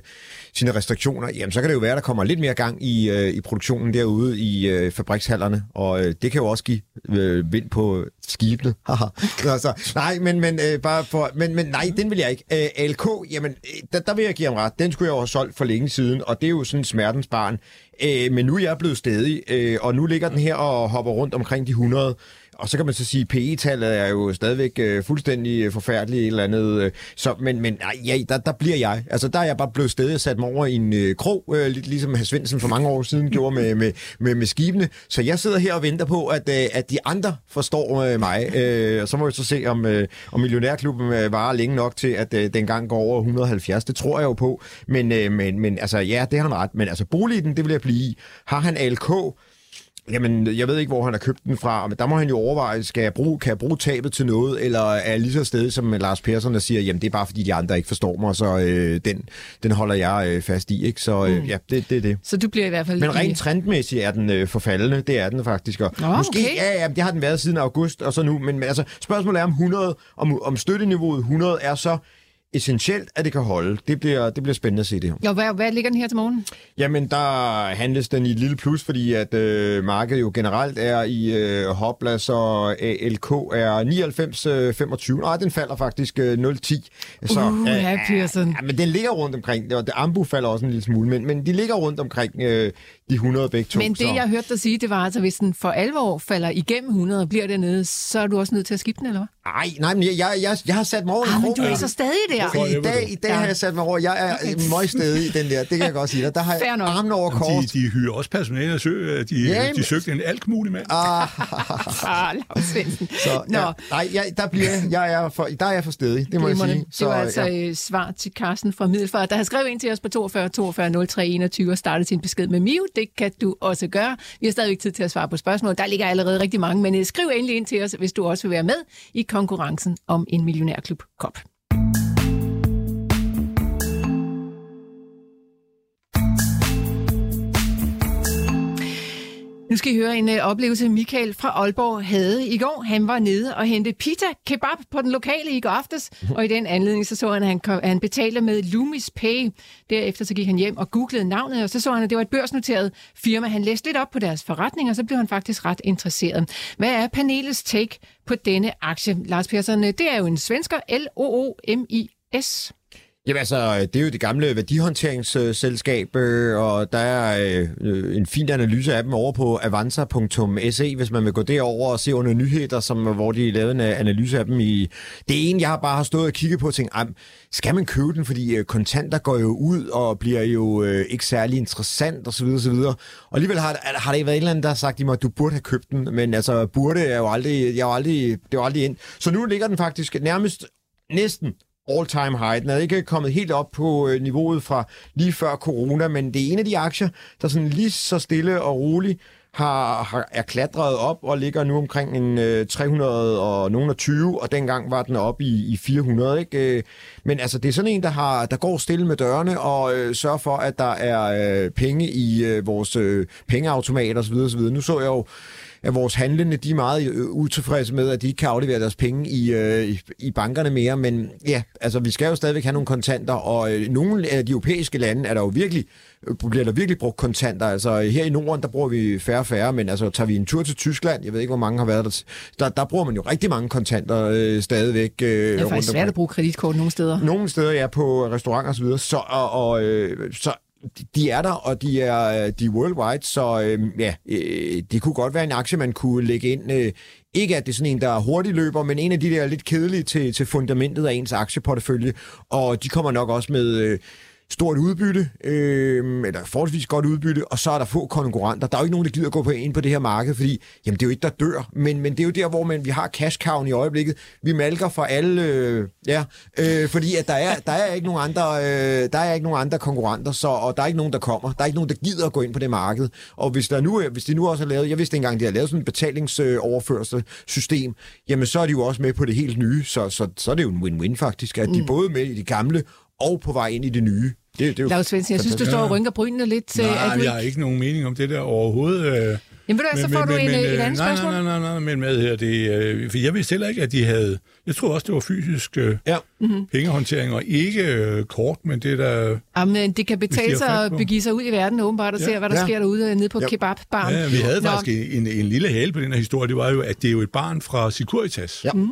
sine restriktioner, jamen så kan det jo være, at der kommer lidt mere gang i, øh, i produktionen derude i øh, fabrikshallerne, og øh, det kan jo også give øh, vind på skibene. Haha. altså, nej, men, men, øh, bare for, men, men nej, den vil jeg ikke. Øh, ALK, jamen, øh, der, der vil jeg give ham ret. Den skulle jeg jo have solgt for længe siden, og det er jo sådan smertens barn. Øh, men nu er jeg blevet stedig, øh, og nu ligger den her og hopper rundt omkring de 100. Og så kan man så sige, at PE-tallet er jo stadigvæk øh, fuldstændig øh, forfærdeligt et eller andet. Øh, så, men men nej, ja, der, der bliver jeg. Altså, der er jeg bare blevet stedet og sat mig over i en øh, krog, øh, lidt ligesom Hans Svendsen for mange år siden gjorde med, med, med, med skibene. Så jeg sidder her og venter på, at, øh, at de andre forstår øh, mig. Øh, og så må vi så se, om, øh, om Millionærklubben øh, varer længe nok til, at øh, den gang går over 170. Det tror jeg jo på. Men, øh, men, men altså, ja, det har han ret. Men altså, boligen, det vil jeg blive i. Har han ALK? Jamen, jeg ved ikke, hvor han har købt den fra, men der må han jo overveje, skal jeg bruge, kan jeg bruge tabet til noget, eller er lige så sted som Lars Persson, der siger, jamen det er bare fordi de andre ikke forstår mig, så øh, den, den holder jeg øh, fast i, ikke? Så øh, mm. ja, det, det er det. Så du bliver i hvert fald... Men rent trendmæssigt er den øh, forfaldende, det er den faktisk. Og Nå, måske, okay. ja, ja, det har den været siden august og så nu, men altså, spørgsmålet er om 100, om, om støtteniveauet 100 er så essentielt, at det kan holde. Det bliver, det bliver spændende at se det her. Jo, hvad, hvad ligger den her til morgen? Jamen, der handles den i et lille plus, fordi at øh, markedet jo generelt er i øh, Hopla, så ALK er 99,25. Nej, den falder faktisk øh, 0,10. Så, Uh, ja, Pearson. Ja, men den ligger rundt omkring. Og det, Ambu falder også en lille smule, men, men de ligger rundt omkring øh, de 100 begge to. Men det, så. jeg hørte dig sige, det var altså, hvis den for alvor falder igennem 100 og bliver dernede, så er du også nødt til at skifte den, eller hvad? Ej, nej, men jeg, jeg, jeg, jeg har sat mig over Ah, men du er så stadig der. Okay. I dag, i dag Ja. har jeg sat mig over. Jeg er okay. møgstedig i den der. Det kan jeg godt sige dig. Der har Fair jeg armen over De, kors. de hyrer også personale, og sø, de, Ja, de søgte en alt mulig mand. Ah, Ah, så, Nå, ja, nej, jeg, der, bliver, jeg er for, der er jeg for stedig, det må jeg Glimrende. sige. Det var altså ja. øh, svar til Carsten fra Middelfart, der har skrevet ind til os på 42 42 03 21 og startet sin besked med Mio. Det kan du også gøre. Vi har stadigvæk tid til at svare på spørgsmål. Der ligger allerede rigtig mange, men øh, skriv endelig ind til os, hvis du også vil være med i konkurrencen om en millionærklub-kop. Nu skal I høre en uh, oplevelse, Michael fra Aalborg havde i går. Han var nede og hente pita kebab på den lokale i går aftes, og i den anledning så så han, at han, kom, at han betalte med Loomis Pay. Derefter så gik han hjem og googlede navnet, og så så han, at det var et børsnoteret firma. Han læste lidt op på deres forretning, og så blev han faktisk ret interesseret. Hvad er panelets take på denne aktie? Lars Persson, øh, det er jo en svensker, L-O-O-M-I-S. Jamen altså, det er jo det gamle værdihåndteringsselskab, øh, og der er øh, en fin analyse af dem over på avanza.se, hvis man vil gå derover og se under nyheder, som, hvor de lavede en øh, analyse af dem i... Det er en, jeg bare har stået og kigget på og tænkt, skal man købe den, fordi øh, kontanter går jo ud og bliver jo øh, ikke særlig interessant osv. osv. Og alligevel har, har der ikke været en eller anden, der har sagt, at du burde have købt den, men altså burde er jo aldrig, jeg er jo aldrig, det er jo aldrig ind. Så nu ligger den faktisk nærmest næsten all-time high. Den er ikke kommet helt op på øh, niveauet fra lige før corona, men det er en af de aktier, der sådan lige så stille og roligt har, har, er klatret op og ligger nu omkring en øh, 300 og nogen og 20, og dengang var den oppe i, i 400. Ikke? Øh, Men altså, det er sådan en, der, har, der går stille med dørene og øh, sørger for, at der er øh, penge i øh, vores øh, pengeautomater osv. osv. Nu så jeg jo at vores handlende, de er meget øh, utilfredse med, at de ikke kan aflevere deres penge i, øh, i, i bankerne mere, men ja, altså vi skal jo stadigvæk have nogle kontanter, og øh, nogle af de europæiske lande er der jo virkelig øh, bliver der virkelig brugt kontanter. Altså her i Norden, der bruger vi færre og færre, men altså tager vi en tur til Tyskland, jeg ved ikke, hvor mange har været der, der, der bruger man jo rigtig mange kontanter øh, stadigvæk. Øh, det er faktisk svært at bruge kreditkort nogle steder. Nogle steder, ja, på restauranter og så videre. Så, og, og, øh, så de er der, og de er, øh, de er worldwide, så øh, ja, øh, det kunne godt være en aktie, man kunne lægge ind. Øh, ikke at det er sådan en, der hurtigt løber, men en af de der lidt kedelige til, til fundamentet af ens aktieportefølje, og de kommer nok også med... Øh, stort udbytte, øh, eller forholdsvis godt udbytte, og så er der få konkurrenter. Der er jo ikke nogen, der gider gå på ind på det her marked, fordi jamen, det er jo ikke der dør, men, men det er jo der, hvor man, vi har cash i øjeblikket. Vi malker for alle, øh, ja, øh, fordi at der, er, der, er ikke nogen andre, øh, der er ikke nogen andre konkurrenter, så, og der er ikke nogen, der kommer. Der er ikke nogen, der gider at gå ind på det marked. Og hvis, der nu, hvis de nu også har lavet, jeg vidste engang, de har lavet sådan et betalingsoverførselssystem, jamen så er de jo også med på det helt nye, så, så, så er det jo en win-win faktisk, at de mm. både med i det gamle og på vej ind i det nye. Det, det er jo Lars Svendsen, jeg synes, du står og rynker brynene lidt. Nej, at du jeg har ikke nogen mening om det der overhovedet. Øh. Jamen ved du, så får men, du en, men, et andet nej, spørgsmål. Nej, nej, nej, nej, men med her, det, øh, for jeg vidste heller ikke, at de havde, jeg tror også, det var fysisk øh, ja. mm-hmm. pengehåndtering, og ikke øh, kort, men det der... Jamen, det kan betale sig at begive sig ud i verden åbenbart og ja. se, hvad der ja. sker derude øh, nede på ja. kebabbarn. Ja, vi havde Nå. faktisk en, en, en lille hale på den her historie, det var jo, at det er jo et barn fra Securitas. Ja. Mm.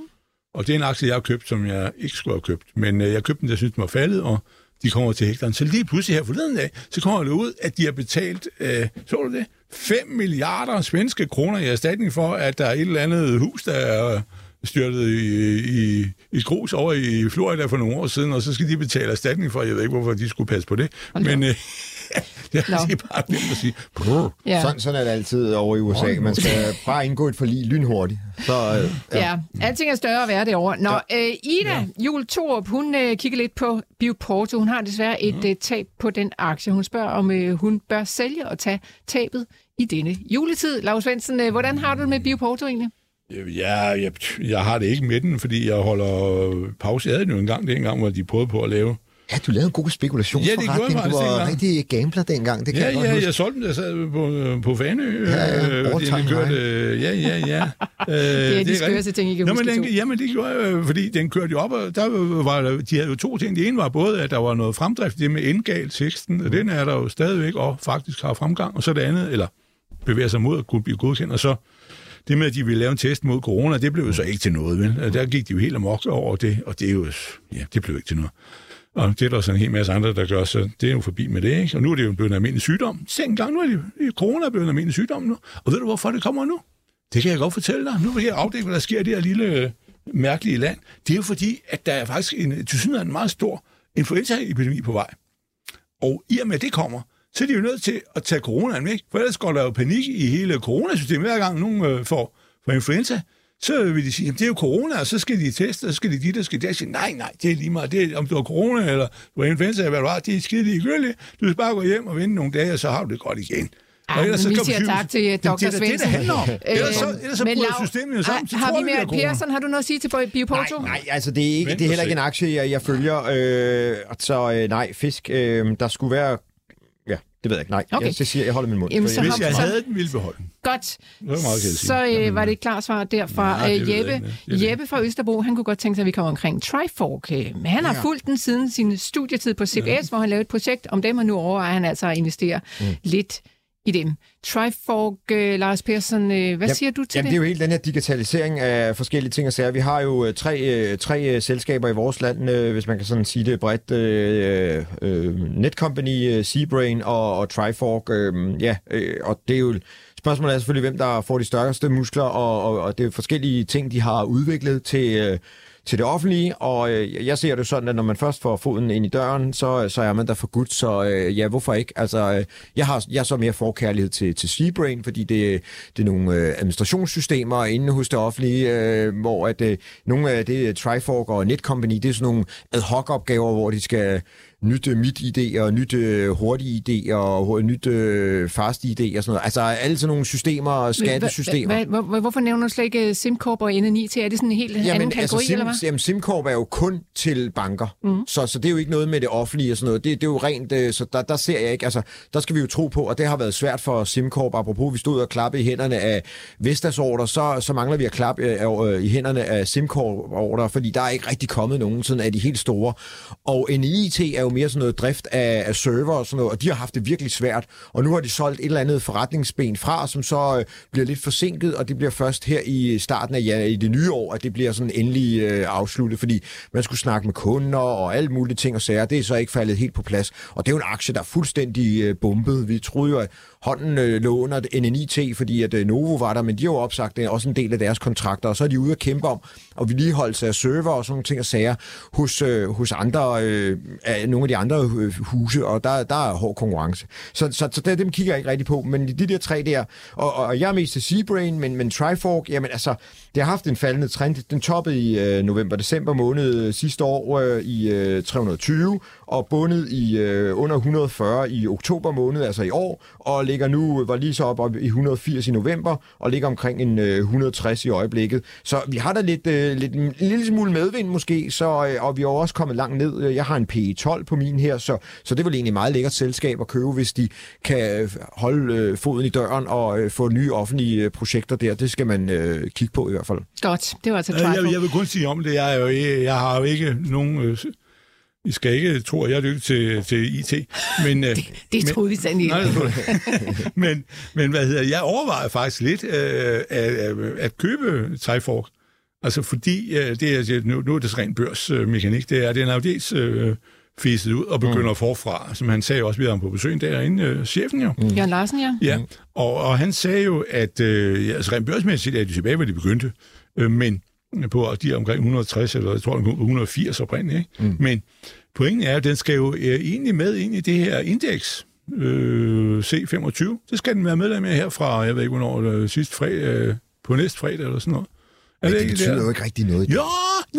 Og det er en aktie, jeg har købt, som jeg ikke skulle have købt. Men øh, jeg købte den, jeg synes, den var faldet, og de kommer til hektaren. Så lige pludselig her forleden dag, så kommer det ud, at de har betalt, øh, så du det, 5 milliarder svenske kroner i erstatning for, at der er et eller andet hus, der er styrtet i, i, i grus over i Florida for nogle år siden, og så skal de betale erstatning for, jeg ved ikke, hvorfor de skulle passe på det. Men øh, det er no. bare nemt at sige. Ja. Sådan, sådan er det altid over i USA. Man skal bare indgå et forlig lynhurtigt. Så, øh, ja. ja, alting er større at være derovre. Nå, ja. øh, Ida ja. Jul Torup, hun øh, kigger lidt på Bioporto. Hun har desværre et mm. øh, tab på den aktie. Hun spørger, om øh, hun bør sælge og tage tabet i denne juletid. Lars Svendsen, øh, hvordan har du det med Bioporto egentlig? Ja, jeg, jeg har det ikke med den, fordi jeg holder pause. Jeg havde den jo en gang, det en gang, hvor de prøvede på at lave Ja, du lavede en god spekulationsforretning. Ja, det du var rigtig gambler dengang. Det kan ja, jeg ja, godt jeg solgte den, jeg sad på, på Fanø. Ja, ja, øh, det kørte, ja, ja, ja. øh, det er de skørste ting, I kan Nå, huske men den, Jamen, det gjorde jeg, fordi den kørte jo op, og der var, de havde jo to ting. Det ene var både, at der var noget fremdrift, det med endgal teksten, og den er der jo stadigvæk, og faktisk har fremgang, og så det andet, eller bevæger sig mod at kunne blive godkendt, og så det med, at de ville lave en test mod corona, det blev jo så ikke til noget, vel? Der gik de jo helt amok over det, og det er jo, ja, det blev ikke til noget. Og det er der også en hel masse andre, der gør, så det er jo forbi med det, ikke? Og nu er det jo blevet en almindelig sygdom. Se en gang, nu er det, corona blevet en almindelig sygdom nu. Og ved du, hvorfor det kommer nu? Det kan jeg godt fortælle dig. Nu vil jeg afdække, hvad der sker i det her lille øh, mærkelige land. Det er jo fordi, at der er faktisk en, til synes, en meget stor influenzaepidemi på vej. Og i og med, at det kommer, så er de jo nødt til at tage coronaen væk, for ellers går der jo panik i hele coronasystemet. Hver gang nogen øh, får, får influenza, så vil de sige, at det er jo corona, og så skal de teste, og så skal de dit, og skal det. sige, nej, nej, det er lige meget. Det er, om du har corona, eller du har influenza, eller hvad du har, det er skide ligegyldigt. Du skal bare gå hjem og vente nogle dage, og så har du det godt igen. Ja, og ellers, så vi siger tak til Dr. Svendsen. Det er det, det handler om. Ellers så, ellers så bryder systemet jo sammen. Har, har vi med Persson, har du noget at sige til Bioporto? Nej, nej, altså det er, ikke, det er heller ikke en aktie, jeg, jeg følger. Øh, så øh, nej, fisk, øh, der skulle være det ved jeg ikke. Nej, okay. jeg, jeg siger, jeg holder min mund. Jamen, så Hvis jeg havde den, ville beholde den. Godt. Det var meget så øh, var det et klart svar derfra. Nej, øh, Jeppe, Jeppe fra Østerbro, han kunne godt tænke sig, at vi kommer omkring Trifork. Øh, men han har ja. fulgt den siden sin studietid på CBS, ja. hvor han lavede et projekt om dem, og nu overvejer han altså at investere mm. lidt i dem. Trifork, uh, Lars Persson, uh, hvad ja, siger du til jamen, det? det er jo helt den her digitalisering af forskellige ting og sager. Vi har jo uh, tre, uh, tre uh, selskaber i vores land, uh, hvis man kan sådan sige det bredt. Uh, uh, Netcompany, uh, Seabrain og, og Trifork. Uh, ja, uh, og det er jo Spørgsmålet er selvfølgelig, hvem der får de største muskler, og, og, og det er forskellige ting, de har udviklet til, uh, til det offentlige, og øh, jeg ser det sådan, at når man først får foden ind i døren, så, øh, så er man der for gud, så øh, ja, hvorfor ikke? Altså, øh, jeg har jeg har så mere forkærlighed til, til Seabrain, fordi det, det er nogle øh, administrationssystemer inde hos det offentlige, øh, hvor at øh, nogle af det øh, Trifork og Netcompany, det er sådan nogle ad hoc opgaver, hvor de skal nyt uh, mit ID og nyt uh, hurtig ID og nyt fast ID og sådan noget. Altså alle sådan nogle systemer og skattesystemer. Hvorfor nævner du slet ikke SimCorp og NNI til? Er det sådan en helt anden kategori, altså, Sim, eller hvad? Jamen, SimCorp er jo kun til banker, mm. så, så det er jo ikke noget med det offentlige og sådan noget. Det, det er jo rent, så der, der ser jeg ikke, altså der skal vi jo tro på, og det har været svært for SimCorp, apropos vi stod og klappe i hænderne af Vestas order, så, så mangler vi at klappe øh, i hænderne af SimCorp order, fordi der er ikke rigtig kommet nogen sådan af de helt store. Og NIT er jo mere sådan noget drift af, af server og sådan noget, og de har haft det virkelig svært. Og nu har de solgt et eller andet forretningsben fra, som så øh, bliver lidt forsinket, og det bliver først her i starten af ja, i det nye år, at det bliver sådan endelig øh, afsluttet, fordi man skulle snakke med kunder og alt mulige ting og sager. Det er så ikke faldet helt på plads. Og det er jo en aktie, der er fuldstændig øh, bombet. Vi troede jo, at hånden øh, lå under NNIT, fordi at øh, Novo var der, men de har jo opsagt det også en del af deres kontrakter, og så er de ude at kæmpe om at vedligeholdelse af server og sådan nogle ting og sager hos, øh, hos andre, øh, nogle af de andre øh, huse, og der, der er hård konkurrence. Så, så, så der, dem kigger jeg ikke rigtig på, men de der tre der, og, og jeg er mest til Seabrain, men, men Trifork, jamen altså, det har haft en faldende trend. Den toppede i øh, november-december måned øh, sidste år øh, i øh, 320, og bundet i øh, under 140 i oktober måned, altså i år, og ligger nu, var lige så op, op i 180 i november, og ligger omkring en øh, 160 i øjeblikket. Så vi har da lidt, øh, lidt en lille smule medvind måske, så, øh, og vi er også kommet langt ned. Jeg har en PE12 på min her, så, så det er vel egentlig meget lækkert selskab at købe, hvis de kan holde øh, foden i døren og øh, få nye offentlige øh, projekter der. Det skal man øh, kigge på i hvert fald. Godt, det var altså jeg, jeg vil kun sige om det. Jeg, er jo, jeg har jo ikke nogen... Øh, i skal ikke tro, at jeg er dygtig til, til IT. Men, det det troede vi sandt nej, men, men hvad hedder jeg overvejer faktisk lidt øh, at, at købe Trifork. Altså fordi, øh, det er, nu, nu er det rent børsmekanik, det er, det er dels øh, fiset ud og begynder mm. forfra, som han sagde også, vi havde på besøg derinde, øh, chefen jo. Mm. Jørgen Larsen, ja. Ja, og, og han sagde jo, at øh, altså rent børsmæssigt er de tilbage, hvor de begyndte, øh, men på, de er omkring 160, eller jeg tror 180 oprindeligt, ikke? Mm. Men pointen er, at den skal jo øh, egentlig med ind i det her indeks, øh, C25. Det skal den være medlem af her fra, jeg ved ikke hvornår, øh, sidste fredag, øh, på næste fredag eller sådan noget. Er det, det betyder der? jo ikke rigtig noget. Jo,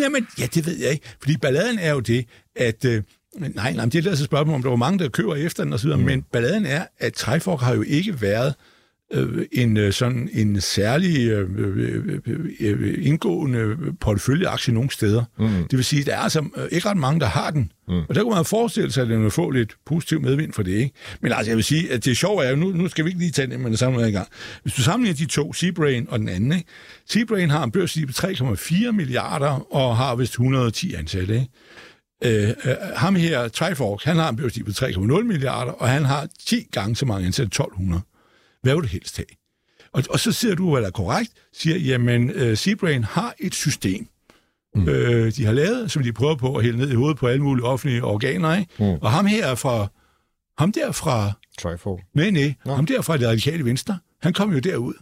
jamen, ja, det ved jeg ikke. Fordi balladen er jo det, at... Øh, nej, nej, det er altså spørgsmål om, der var mange, der køber efter den osv., mm. men balladen er, at Trifork har jo ikke været en øh, sådan en særlig øh, øh, øh, indgående porteføljeaktie nogen steder. Mm. Det vil sige, der er altså ikke ret mange, der har den. Mm. Og der kunne man forestille sig, at den vil få lidt positiv medvind for det, ikke? Men altså, jeg vil sige, at det sjove er jo, nu, nu skal vi ikke lige tage det med det samme i gang. Hvis du sammenligner de to, Seabrain og den anden, ikke? Seabrain har en børslig på 3,4 milliarder og har vist 110 ansatte, ikke? Øh, øh, ham her, Trifork, han har en børslig på 3,0 milliarder, og han har 10 gange så mange ansatte, 1200. Hvad vil du helst have? Og, og så siger du, hvad der er korrekt, siger, jamen, uh, Seabrain har et system, mm. øh, de har lavet, som de prøver på at hælde ned i hovedet på alle mulige offentlige organer, ikke? Mm. Og ham her fra, ham der fra... Trifork. Nej, nej, no. ham der fra det radikale venstre, han kom jo derud.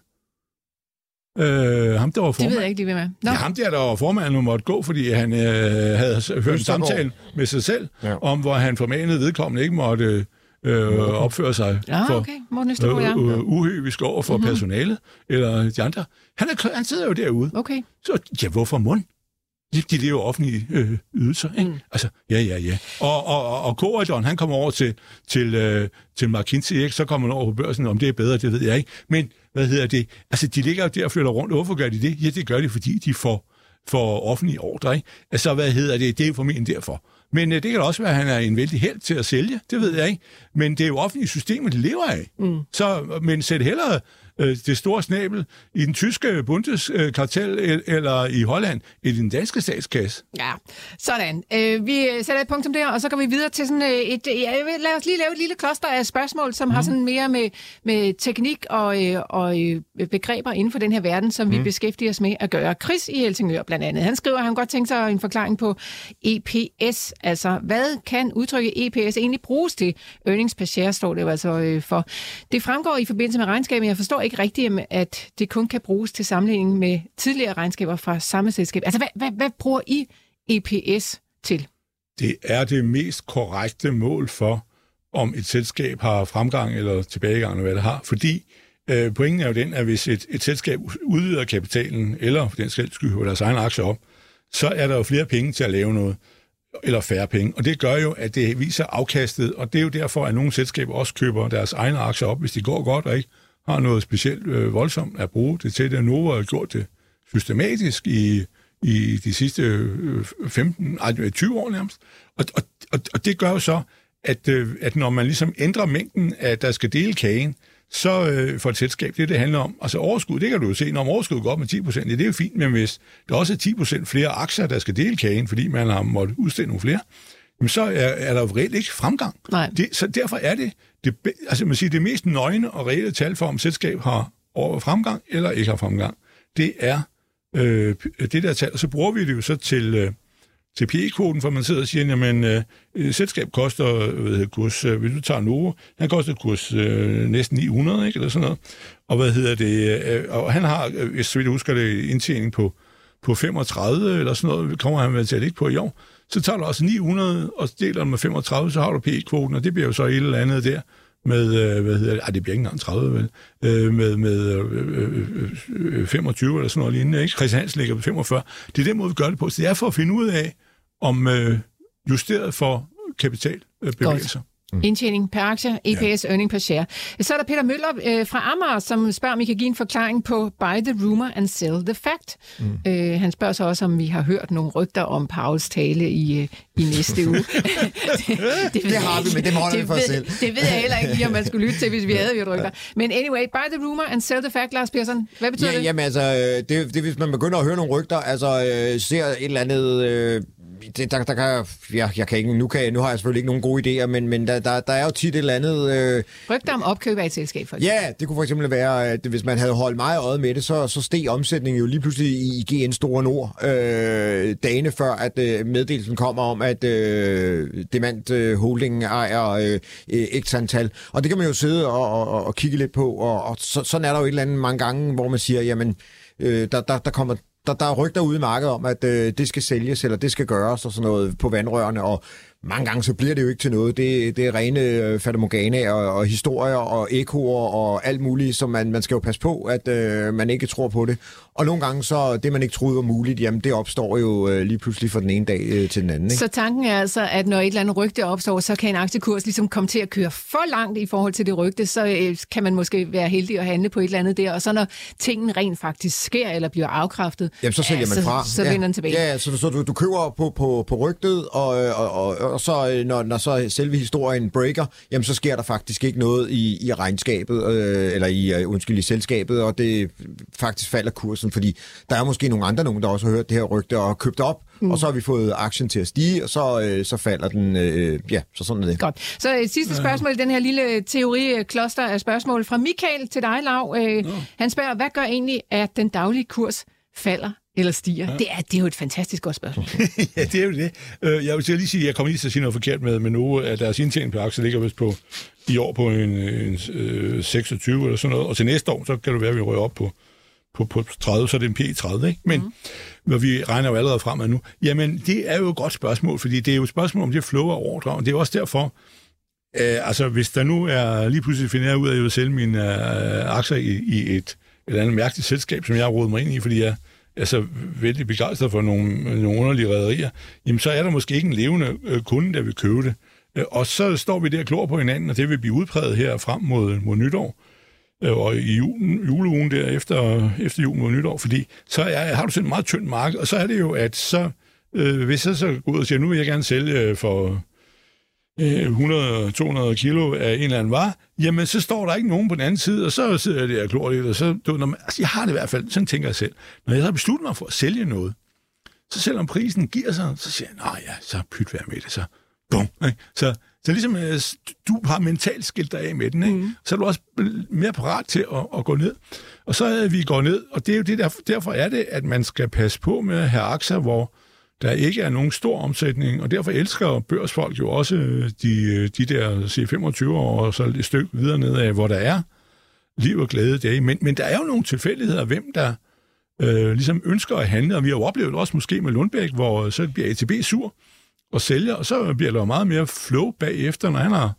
Øh, ham der var formand. Det ved jeg ikke lige, hvem er. No. Ja, ham der, der var formand, og måtte gå, fordi han øh, havde hørt en samtale med sig selv, ja. om hvor han formanede vedkommende ikke måtte øh, opfører sig ja, for okay. Østergaard, ja. øh, uhøvisk over for mm-hmm. personalet, eller de andre. Han, er, han sidder jo derude. Okay. Så, ja, hvorfor mund? De, de lever offentlige øh, ydelser, ikke? Mm. Altså, ja, ja, ja. Og, og, og, og Corridon, han kommer over til, til, øh, til McKinsey, ikke? Så kommer han over på børsen, om det er bedre, det ved jeg ikke. Men, hvad hedder det? Altså, de ligger jo der og flytter rundt. Hvorfor gør de det? Ja, det gør de, fordi de får, får offentlige ordre, ikke? Altså, hvad hedder det? Det er formentlig derfor. Men øh, det kan også være, at han er en vældig held til at sælge. Det ved jeg ikke. Men det er jo offentlige systemer, de lever af. Mm. Så, men sæt hellere øh, det store snabel i den tyske bundeskartel eller i Holland i den danske statskasse. Ja, sådan. Øh, vi sætter et punktum der, og så går vi videre til sådan øh, et... Ja, lad os lige lave et lille kloster af spørgsmål, som mm. har sådan mere med, med teknik og, øh, og begreber inden for den her verden, som mm. vi beskæftiger os med at gøre. Chris i Helsingør blandt andet, han skriver, at han godt tænker sig en forklaring på EPS. Altså, hvad kan udtrykket EPS egentlig bruges til? Earnings per share står det jo altså for. Det fremgår i forbindelse med regnskabet. Jeg forstår ikke rigtigt, at det kun kan bruges til sammenligning med tidligere regnskaber fra samme selskab. Altså, hvad, hvad, hvad bruger I EPS til? Det er det mest korrekte mål for, om et selskab har fremgang eller tilbagegang, eller hvad det har. Fordi øh, pointen er jo den, at hvis et, et selskab udvider kapitalen, eller for den skal skyder deres egen aktier op, så er der jo flere penge til at lave noget. eller færre penge. Og det gør jo, at det viser afkastet, og det er jo derfor, at nogle selskaber også køber deres egne aktier op, hvis de går godt og ikke har noget specielt øh, voldsomt at bruge det til. Det Novo har gjort det systematisk i, i de sidste øh, 15, 20 øh, år nærmest. Og, og, og, og det gør jo så, at, øh, at når man ligesom ændrer mængden, at der skal dele kagen, så øh, for et selskab, det det handler om, altså overskud, det kan du jo se, når overskud går op med 10 procent, ja, det er jo fint, men hvis der også er 10 procent flere aktier, der skal dele kagen, fordi man har måttet udstille nogle flere, jamen så er, er der jo reelt ikke fremgang. Nej. Det, så derfor er det, det, altså man siger, det mest nøgne og reelle tal for, om selskab har over fremgang eller ikke har fremgang, det er øh, det der tal, og så bruger vi det jo så til, øh, til PE-kvoten, for man sidder og siger, jamen, øh, et selskab koster, hvad hedder kurs, øh, hvis du tager Novo, han koster kurs øh, næsten 900, ikke, eller sådan noget, og hvad hedder det, øh, og han har, øh, hvis vi husker det, indtjening på, på 35, eller sådan noget, kommer han vel til at ligge på i år, så tager du altså 900 og deler med 35, så har du P-kvoten, og det bliver jo så et eller andet der, med, øh, hvad hedder det, ej, det bliver ikke engang 30, vel, øh, med, med øh, øh, øh 25 eller sådan noget lignende, ikke? Christian Hansen ligger på 45. Det er den måde, vi gør det på. Så det er for at finde ud af, om øh, justeret for kapitalbevægelser. Mm. Indtjening per aktie, EPS, ja. earning per share. Så er der Peter Møller øh, fra Amager, som spørger, om I kan give en forklaring på buy the rumor and sell the fact. Mm. Øh, han spørger så også, om vi har hørt nogle rygter om Pauls tale i, øh, i næste uge. det, det, det har vi, men det holder vi for ved, selv. Det ved jeg heller ikke lige, om man skulle lytte til, hvis vi havde hørt rygter. Men anyway, buy the rumor and sell the fact, Lars Persson. Hvad betyder ja, det? Jamen altså, øh, det, det, hvis man begynder at høre nogle rygter, altså øh, ser et eller andet... Øh, det, der, der kan, jeg, jeg kan ikke, nu, kan, nu har jeg selvfølgelig ikke nogen gode idéer, men, men der, der, der er jo tit et eller andet... Øh, Rygter om opkøb af et selskab, for eksempel. Ja, det kunne for eksempel være, at hvis man havde holdt meget øjet med det, så, så steg omsætningen jo lige pludselig i GN Store Nord øh, dagene før, at øh, meddelelsen kommer om, at øh, Demand øh, Holding ejer øh, x antal. Og det kan man jo sidde og, og, og kigge lidt på, og, og så, sådan er der jo et eller andet mange gange, hvor man siger, jamen, øh, der, der, der kommer der, der er rygter ude i markedet om, at øh, det skal sælges, eller det skal gøres, og sådan noget på vandrørene, og mange gange så bliver det jo ikke til noget. Det, det er rene øh, fatamorgana og, og historier og ekoer og alt muligt, som man, man skal jo passe på, at øh, man ikke tror på det. Og nogle gange så det, man ikke troede var muligt, jamen det opstår jo øh, lige pludselig fra den ene dag øh, til den anden. Ikke? Så tanken er altså, at når et eller andet rygte opstår, så kan en aktiekurs ligesom komme til at køre for langt i forhold til det rygte, så øh, kan man måske være heldig at handle på et eller andet der. Og så når tingene rent faktisk sker eller bliver afkræftet, jamen, så sælger ja, man fra. Så, så vender den tilbage. Ja, så, så du, du køber på, på, på rygtet, og, og, og, og så øh, når, når så selve historien breaker, jamen så sker der faktisk ikke noget i, i regnskabet, øh, eller i, øh, undskyld, i selskabet, og det faktisk falder kursen, fordi der er måske nogle andre, nogen, der også har hørt det her rygte og købt op, mm. og så har vi fået aktien til at stige, og så, øh, så falder den, øh, ja, så sådan er det. Godt. Så et sidste spørgsmål i den her lille teori-kloster af spørgsmål fra Michael til dig, Lav. Øh, Han spørger, hvad gør egentlig, at den daglige kurs falder eller stiger? Ja. Det, er, det er jo et fantastisk godt spørgsmål. ja, det er jo det. Øh, Jeg vil lige sige, jeg kommer lige til at sige noget forkert med, med nu, at deres indtjening på aktier ligger vist på i år på en, en øh, 26 eller sådan noget, og til næste år, så kan det være, at vi rører op på, på, på 30, så er det en P30, ikke? Men mm. når vi regner jo allerede fremad nu, jamen det er jo et godt spørgsmål, fordi det er jo et spørgsmål om det flow af og det er også derfor, øh, altså hvis der nu er lige pludselig finder jeg ud af, at jeg vil sælge mine øh, aktier i, i et eller andet mærkeligt selskab, som jeg har rodet mig ind i, fordi jeg altså, så vældig begejstret for nogle, nogle underlige rædderier, jamen så er der måske ikke en levende øh, kunde, der vil købe det. Øh, og så står vi der og klor på hinanden, og det vil blive udpræget her frem mod, mod nytår øh, og i julen, juleugen der efter, efter jul mod nytår, fordi så er, har du sådan en meget tynd marked, og så er det jo, at så, øh, hvis jeg så går ud og siger, nu vil jeg gerne sælge for øh, 100-200 kilo af en eller anden vare, jamen så står der ikke nogen på den anden side, og så sidder jeg der og klor lidt, og så, du, når man, altså, jeg har det i hvert fald, sådan tænker jeg selv. Når jeg har besluttet mig for at sælge noget, så selvom prisen giver sig, så siger jeg, nej ja, så pyt være med det, så bum. Ikke? Så, så ligesom øh, du har mentalt skilt dig af med den, ikke? Mm. så er du også mere parat til at, at gå ned. Og så vi går ned, og det er jo det, der, derfor er det, at man skal passe på med at have aktier, hvor der ikke er nogen stor omsætning, og derfor elsker børsfolk jo også øh, de, øh, de der C25 år og så et stykke videre nedad, hvor der er liv og glæde dage. Men, men der er jo nogle tilfældigheder, hvem der øh, ligesom ønsker at handle, og vi har jo oplevet også måske med Lundbæk, hvor så bliver ATB sur og sælger, og så bliver der meget mere flow bagefter, når han har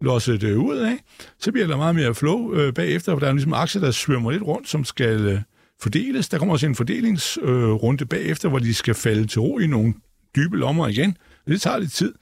losset det ud af, så bliver der meget mere flow øh, bagefter, for der er ligesom aktier, der svømmer lidt rundt, som skal øh, fordeles. Der kommer også en fordelingsrunde øh, bagefter, hvor de skal falde til ro i nogle dybe lommer igen, Det tager lidt tid.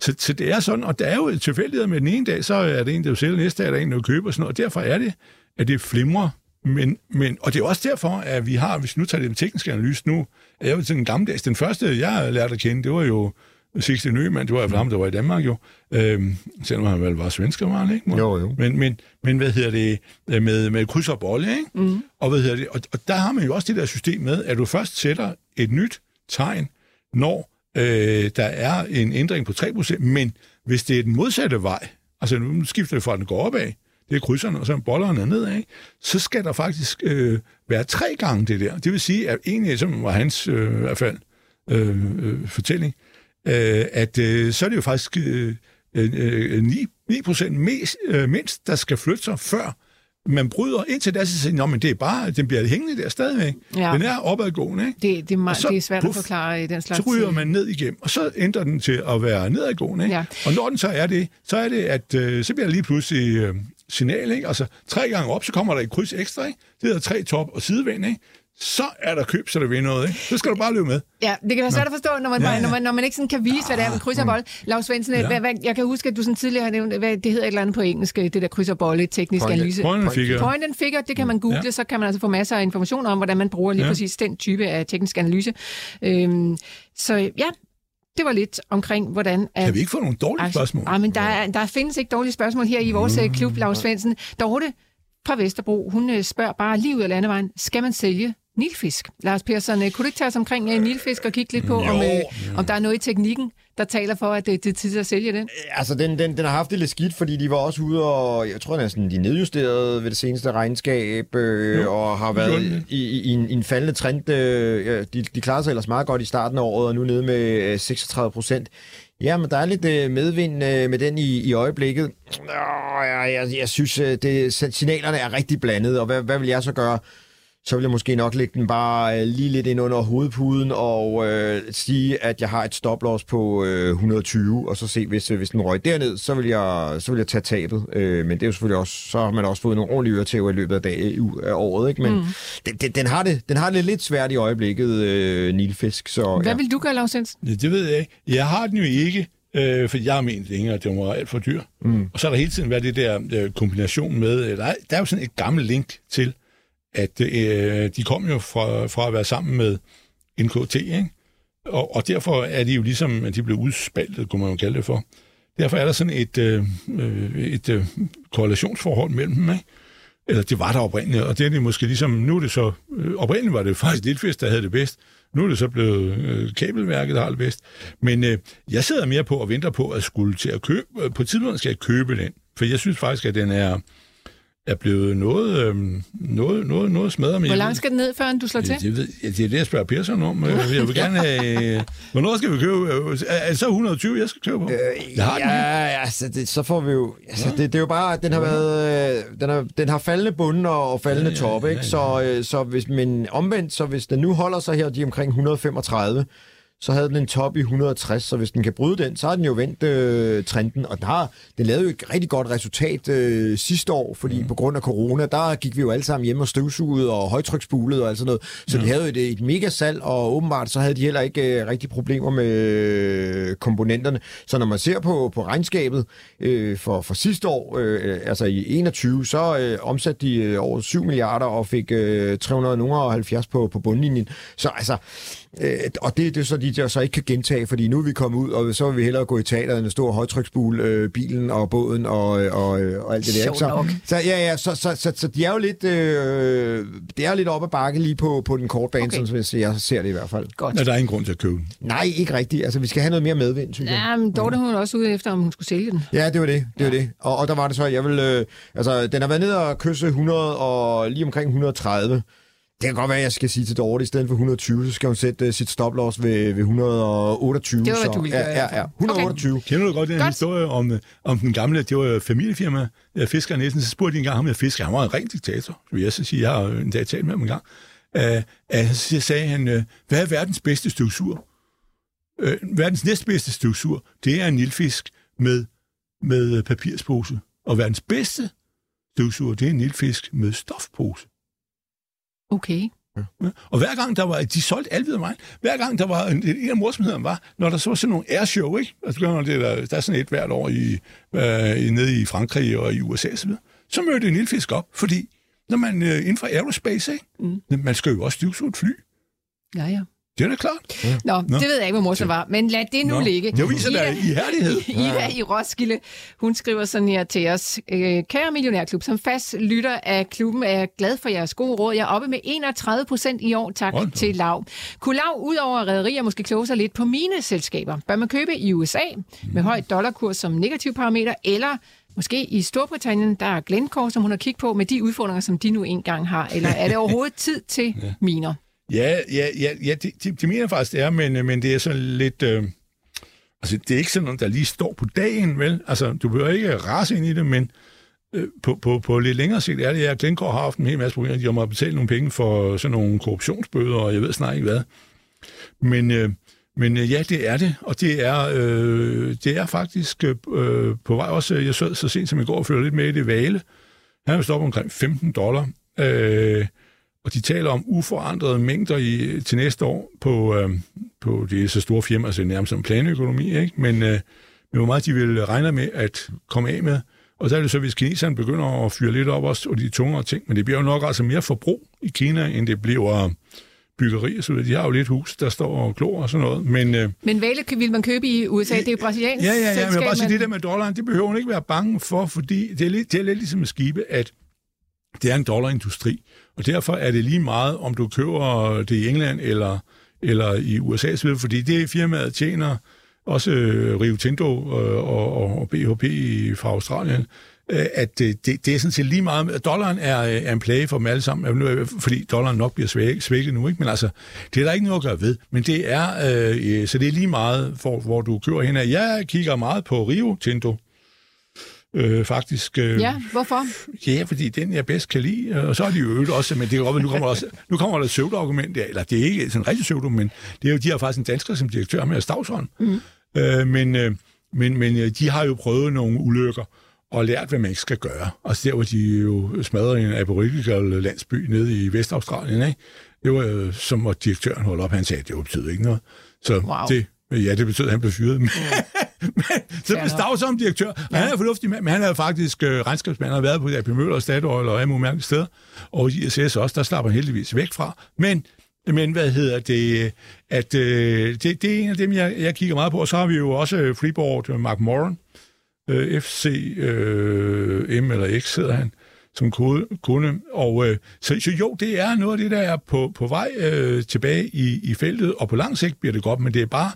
Så, så det er sådan, og der er jo tilfældigheder med den ene dag, så er det en, der sælger, næste dag er der en, der køber og sådan noget, og derfor er det, at det flimrer. Men, men, og det er også derfor, at vi har, hvis nu tager det med teknisk analyse nu, er jeg jo sådan en gammeldags, den første, jeg lærte at kende, det var jo Sixten Nøgman, det var jo ham, der var i Danmark jo, øhm, selvom han vel var svensker, var han, ikke? Jo, jo. Men, men, men hvad hedder det, øh, med, med kryds og bolle, ikke? Mm. Og, hvad hedder det, og, og der har man jo også det der system med, at du først sætter et nyt tegn, når øh, der er en ændring på 3%, men hvis det er den modsatte vej, altså nu skifter det fra, at den går opad, det er krydserne, og så er bollerne nedad, så skal der faktisk øh, være tre gange det der. Det vil sige, at egentlig, som var hans øh, i hvert fald øh, øh, fortælling, øh, at øh, så er det jo faktisk øh, øh, 9, 9% mest, øh, mindst, der skal flytte sig, før man bryder indtil da, så siger men det er bare, den bliver hængende der stadigvæk. Ja. Den er opadgående, ikke? Det, det, er, meget, så, det er svært puff, at forklare i den slags... Så ryger man ned igennem, og så ændrer den til at være nedadgående. Ikke? Ja. Og når den så er det, så er det, at øh, så bliver der lige pludselig øh, signal, ikke? Altså tre gange op, så kommer der et kryds ekstra, ikke? Det hedder tre top og sidevind, ikke? Så er der køb, så der vil noget, ikke? Så skal du bare løbe med. Ja, det kan være svært at forstå, når man, Ja, ja. Når, man, når man ikke sådan kan vise, hvad det er med kryds og bold. Lars Svendsen, Ja. ja. hvad, hvad, jeg kan huske, at du sådan tidligere har nævnt, hvad, det hedder et eller andet på engelsk, det der kryds og bolle, teknisk Point- analyse. Point and figure. Point and figure, det kan man google, Ja. så kan man altså få masser af information om, hvordan man bruger lige Ja. præcis den type af teknisk analyse. Øhm, så ja, det var lidt omkring, hvordan... At, Kan vi ikke få nogle dårlige spørgsmål? Ah, men der, er, der findes ikke dårlige spørgsmål her i vores mm. klub, Lars Svendsen. Dorte fra Vesterbro, hun øh, spørger bare lige ud af landevejen, skal man sælge nilfisk? Lars Persson, øh, kunne du ikke tage os omkring uh, nilfisk og kigge lidt på, om, øh, om der er noget i teknikken, der taler for, at det, det er tid at sælge den? Altså, den, den, den har haft det lidt skidt, fordi de var også ude og, jeg tror næsten, de nedjusterede ved det seneste regnskab, øh, og har været i, i, i, en, i en faldende trend. Øh, de, de klarede sig ellers meget godt i starten af året, og nu nede med øh, 36 procent. Ja, men der er lidt øh, medvind øh, med den i, i øjeblikket. Jeg, jeg, jeg synes, øh, det, signalerne er rigtig blandede, og hvad, hvad vil jeg så gøre? Så vil jeg måske nok lægge den bare øh, lige lidt ind under hovedpuden og øh, sige, at jeg har et stoploss på øh, 120, og så se, hvis, øh, hvis den røg derned, så vil jeg, så vil jeg tage tabet. Øh, men det er jo selvfølgelig også, så har man også fået nogle ordentlige øretæver i løbet af, dag, af året, ikke? Men mm. den, den, den, har det, den har det lidt svært i øjeblikket, øh, Nilfisk. Så, Hvad ja. vil du gøre, Lars Svendsen? Ja, det ved jeg ikke. Jeg har den jo ikke, øh, for jeg har ment længere, at det var alt for dyr. Mm. Og så har der hele tiden været det der øh, kombination med, øh, der er, der er jo sådan et gammelt link til, at øh, de kom jo fra, fra at være sammen med NKT, ikke? Og, og derfor er de jo ligesom, at de blev udspaltet, kunne man jo kalde det for. Derfor er der sådan et, øh, øh, et øh, korrelationsforhold mellem dem, ikke? Eller det var der oprindeligt, og det er det måske ligesom, nu er det så, øh, oprindeligt var det faktisk Litfisk, der havde det bedst, nu er det så blevet øh, kabelværket, der har det bedst. Men øh, jeg sidder mere på og venter på at skulle til at købe, øh, på tidspunkt skal jeg købe den, for jeg synes faktisk, at den er, er blevet noget, øh, noget, noget, noget smadret. Hvor langt skal den ned, før du slår til? Det, det, ved, ja, det er det, jeg spørger Persson om. Øh, Jeg vil gerne have... øh, Hvornår skal vi købe? øh, Er det så 120, jeg skal købe på? Jeg har den ja, her. altså, det, så får vi jo... Altså, det, det er jo bare, den har været... øh, Den har, den har faldende bunden og, og faldende Ja, ja, top, ja, ikke? ja. Så, øh, så hvis, men omvendt, så hvis den nu holder sig her, de er omkring 135, så havde den en top i 160, så hvis den kan bryde den, så har den jo vendt øh, trenden, og den, har, den lavede jo et rigtig godt resultat øh, sidste år, fordi mm. på grund af corona, der gik vi jo alle sammen hjem og støvsugede og højtryksspulede og alt sådan noget, så mm. de havde jo et, et mega salg, og åbenbart så havde de heller ikke øh, rigtig problemer med øh, komponenterne. Så når man ser på, på regnskabet øh, for, for sidste år, øh, altså i 21, så øh, omsatte de øh, over 7 milliarder og fik øh, 370 på, på bundlinjen. Så altså, Øh, og det, det er så de, der så ikke kan gentage, fordi nu er vi kommet ud, og så vil vi hellere gå i teateret end at stå højtryksbul, øh, bilen og båden og, og, og alt det der. Så, nok. så, ja, ja, så, så, så, så, de er jo lidt, øh, det er jo lidt op ad bakke lige på, på den korte bane, Okay. sådan som jeg ser det i hvert fald. Godt. Ja, der er ingen grund til at købe den. Nej, ikke rigtigt. Altså, vi skal have noget mere medvind, synes jeg. Ja, men Dorte hun også ude efter, om hun skulle sælge den. Ja, det var det. Det var det. Og, og der var det så, jeg vil... Øh, altså, den har været nede og kysse 100 og lige omkring 130. Det kan godt være, at jeg skal sige til Dorte, i stedet for 120, så skal hun sætte uh, sit stoploss ved, ved 128. Det var, hvad så, du ville ja, gøre, ja, fald. ja, 128. Okay. Kender du godt den Godt. historie om, øh, om den gamle, det var jo familiefirma, øh, Fisker Nielsen, så spurgte de engang ham, jeg fisker, han var en ren diktator, vil jeg så sige, jeg har jo en dag talt med ham en gang. Uh, uh, så sagde han, uh, hvad er verdens bedste støvsur? Uh, verdens næstbedste støvsur, det er en nilfisk med, med øh, papirspose. Og verdens bedste støvsur, det er en nilfisk med stofpose. Okay. Ja. Og hver gang der var, de solgte alt videre hver gang der var, en, en af morsomhederne var, når der så var sådan nogle airshow, ikke? Altså, det der, der er sådan et hvert år i, øh, nede i Frankrig og i USA osv., så mødte en lille fisk op, fordi når man øh, inden for aerospace, ikke? Mm. man skal jo også støvsuge et fly. Ja, ja. Det er da klart. Ja. Nå, Nå, det ved jeg ikke, hvor morsom var, men lad det nu Nå. ligge. Jeg viser dig i herlighed. Ida i Roskilde, hun skriver sådan her til os. Øh, kære Millionærklub, som fast lytter af klubben er jeg glad for jeres gode råd. Jeg er oppe med 31 procent i år, tak Hold til Lav. Kunne Lav ud over rædderier måske kloge sig lidt på mine selskaber? Bør man købe i USA med høj dollarkurs som negativ parameter, eller Måske i Storbritannien, der er Glencore, som hun har kigget på med de udfordringer, som de nu engang har. Eller er det overhovedet tid til ja. miner? Ja, ja, ja, ja det, det, det mener jeg faktisk, det er, men, øh, men det er sådan lidt... Øh, altså, det er ikke sådan noget, der lige står på dagen, vel? Altså, du behøver ikke rase ind i det, men øh, på, på, på lidt længere sigt er det, at Glencore har haft en hel masse problemer. De har måttet betale nogle penge for sådan nogle korruptionsbøder, og jeg ved snart ikke hvad. Men, øh, men øh, ja, det er det, og det er, øh, det er faktisk øh, på vej også. Øh, jeg så så sent som i går og følte lidt med i det vale. Han er stoppet omkring 15 dollar. Øh, og de taler om uforandrede mængder i, til næste år på, øh, på det så store firma, altså nærmest som planøkonomi, ikke? Men, øh, men hvor meget de vil regne med at komme af med. Og så er det så, hvis kineserne begynder at fyre lidt op også, og de tungere ting, men det bliver jo nok altså mere forbrug i Kina, end det bliver byggeri så De har jo lidt hus, der står og klor og sådan noget. Men, øh, men Vale vil man købe i USA, det er jo brasiliansk Ja, ja, ja, men jeg bare sige, det der med dollaren, det behøver man ikke være bange for, fordi det er lidt, det er lidt ligesom med skibe, at det er en dollarindustri. Og derfor er det lige meget, om du køber det i England eller, eller i USA, fordi det firmaet tjener også øh, Rio Tinto øh, og, og, og BHP fra Australien, øh, at det, det er sådan set lige meget... Dollaren er, er en plage for dem alle sammen, fordi dollaren nok bliver svækket, svækket nu, ikke? men altså, det er der ikke noget at gøre ved. Men det er, øh, så det er lige meget, for, hvor du kører hen. Jeg kigger meget på Rio Tinto, øh, faktisk. Øh, ja, hvorfor? Ja, fordi den jeg bedst kan lide, og så er de jo øvrigt også, men det er godt, nu kommer der, også, nu kommer der et søvdargument, eller det er ikke sådan en rigtig søvd, men det er jo, de har faktisk en dansker som direktør med Stavsholm. Mm. Øh, men, øh, men, men øh, de har jo prøvet nogle ulykker, og lært, hvad man ikke skal gøre. Og så der, hvor de jo smadrede en aboriginal landsby nede i Vestaustralien, ikke? det var øh, som at direktøren holdt op, han sagde, at det betyder ikke noget. Så wow. det, Ja, det betød, at han blev fyret. Men, men så blev Stav som direktør. Ja. Han er fornuftig mand, men han er faktisk øh, regnskabsmand, har været på AP Møller, Statoil og alle mulige steder. Og i ISS også, der slapper han heldigvis væk fra. Men men hvad hedder det? At, øh, det, det er en af dem, jeg, jeg kigger meget på. Og så har vi jo også øh, Freeboard, øh, Mark Moran, øh, FC øh, M eller X hedder han, som kunde. Og øh, så, så jo, det er noget af det, der er på, på vej øh, tilbage i, i feltet, og på lang sigt bliver det godt, men det er bare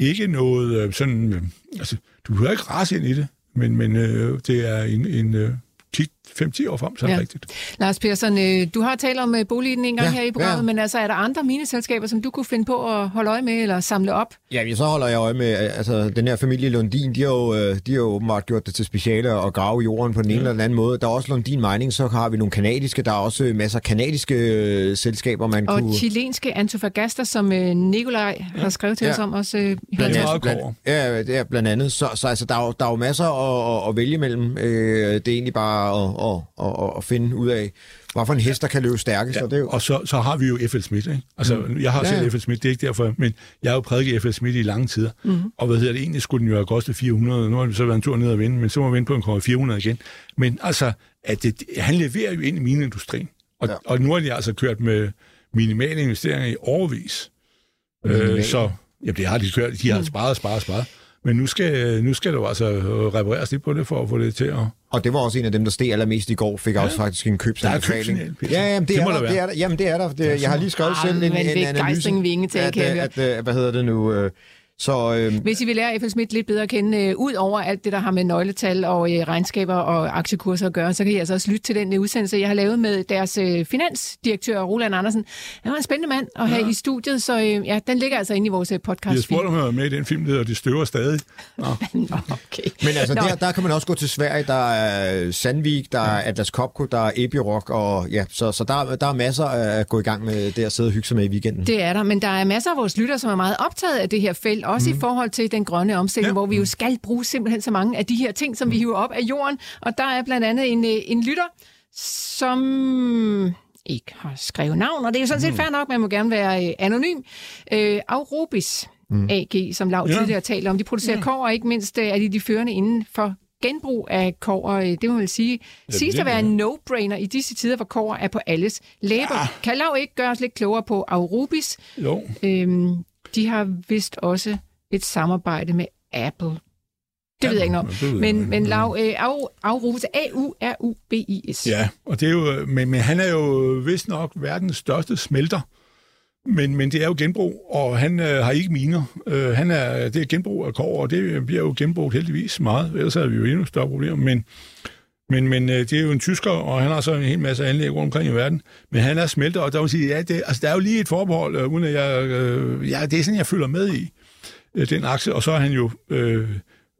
ikke noget øh, sådan... Øh, altså, du hører ikke rase ind i det, men, men øh, det er en, en øh, tit 5-10 år frem, så er ja. rigtigt. Lars Persson, øh, du har talt om øh, boligen en gang ja, her i programmet, ja. men altså er der andre mineselskaber, som du kunne finde på at holde øje med eller samle op? Ja, så holder jeg øje med, altså den her familie Lundin, de har jo, øh, de har jo åbenbart gjort det til speciale at grave jorden på den ene ja. eller den anden måde. Der er også Lundin Mining, så har vi nogle kanadiske, der er også masser af kanadiske øh, selskaber, man og kunne... Og chilenske Antofagasta, som øh, Nikolaj ja. har skrevet til ja. os om også. Øh, blandt, andet, blandt, ja, er blandt andet. Så, så altså, der, er jo, der er jo masser at, at, at vælge mellem. Øh, det er egentlig bare at, at, at, at, finde ud af, hvad for en hest, der kan løbe stærkest. Ja, og, det er jo... og så, så har vi jo F.L. Smith, ikke? Altså, mm. jeg har ja. selv F.L. Smith, det er ikke derfor, men jeg har jo prædiket F.L. Smith i lange tider. Mm. Og hvad hedder det, egentlig skulle den jo have kostet 400, nu har vi så været en tur ned og vinde, men så må vi vinde på en 400 igen. Men altså, at det, han leverer jo ind i mineindustrien. Og, ja. og nu har de altså kørt med minimale investeringer i overvis. Øh, så, jamen det har de kørt, de har mm. sparet, sparet, sparet. Men nu skal, nu skal jo altså repareres lidt på det, for at få det til at... Og det var også en af dem, der steg allermest i går, fik ja. også faktisk en købsanbefaling. Ja, jamen, det, det, er der, det er der. Jamen, det er der. Det, jeg har lige skrevet selv en, en, en analyse. Men at, at, at, hvad hedder det nu... Øh, så, øh... Hvis I vil lære F.L. Schmidt lidt bedre at kende, øh, ud over alt det, der har med nøgletal og øh, regnskaber og aktiekurser at gøre, så kan I altså også lytte til den øh, udsendelse, jeg har lavet med deres øh, finansdirektør, Roland Andersen. Han var en spændende mand at have ja. i studiet, så øh, ja, den ligger altså inde i vores øh, podcast. Jeg spurgte, om var med i den film, der hedder De Støver Stadig. Nå. Nå, okay. Men altså, der, der kan man også gå til Sverige. Der er Sandvik, der er Atlas Copco, der er Epiroc, og ja, så, så der, der er masser at gå i gang med det at sidde og hygge sig med i weekenden. Det er der, men der er masser af vores lytter, som er meget optaget af det her felt, også mm. i forhold til den grønne omstilling, ja. hvor vi jo skal bruge simpelthen så mange af de her ting, som vi hiver op af jorden. Og der er blandt andet en, øh, en lytter, som ikke har skrevet navn, og det er sådan set fair nok, man må gerne være øh, anonym. Øh, Aurobis mm. AG, som Lav Ja. tidligere talte om, de producerer ja. kår, og ikke mindst øh, er de de førende inden for genbrug af øh, det må man sige, Ja, siges at være en no-brainer i disse tider, hvor kår er på alles læber. Ja. Kan Lav ikke gøre os lidt klogere på Aurobis? Jo, Øhm, de har vist også et samarbejde med Apple. Det ved jeg ikke om. ved jeg Men, men Lav, øh, Au- Aurobis, A-U-R-U-B-I-S. Ja, og det er jo, men, men han er jo vist nok verdens største smelter. Men, men det er jo genbrug, og han øh, har ikke miner. Øh, han er, det er genbrug af kår, og det bliver jo genbrugt heldigvis meget. Ellers havde vi jo endnu større problemer. Men, men, men øh, det er jo en tysker, og han har så en hel masse anlæg rundt omkring i verden. Men han er smelter, og der vil sige, ja, det, altså, der er jo lige et forbehold, øh, uden at jeg... Øh, ja, det er sådan, jeg følger med i øh, den akse, og så er han jo... Øh,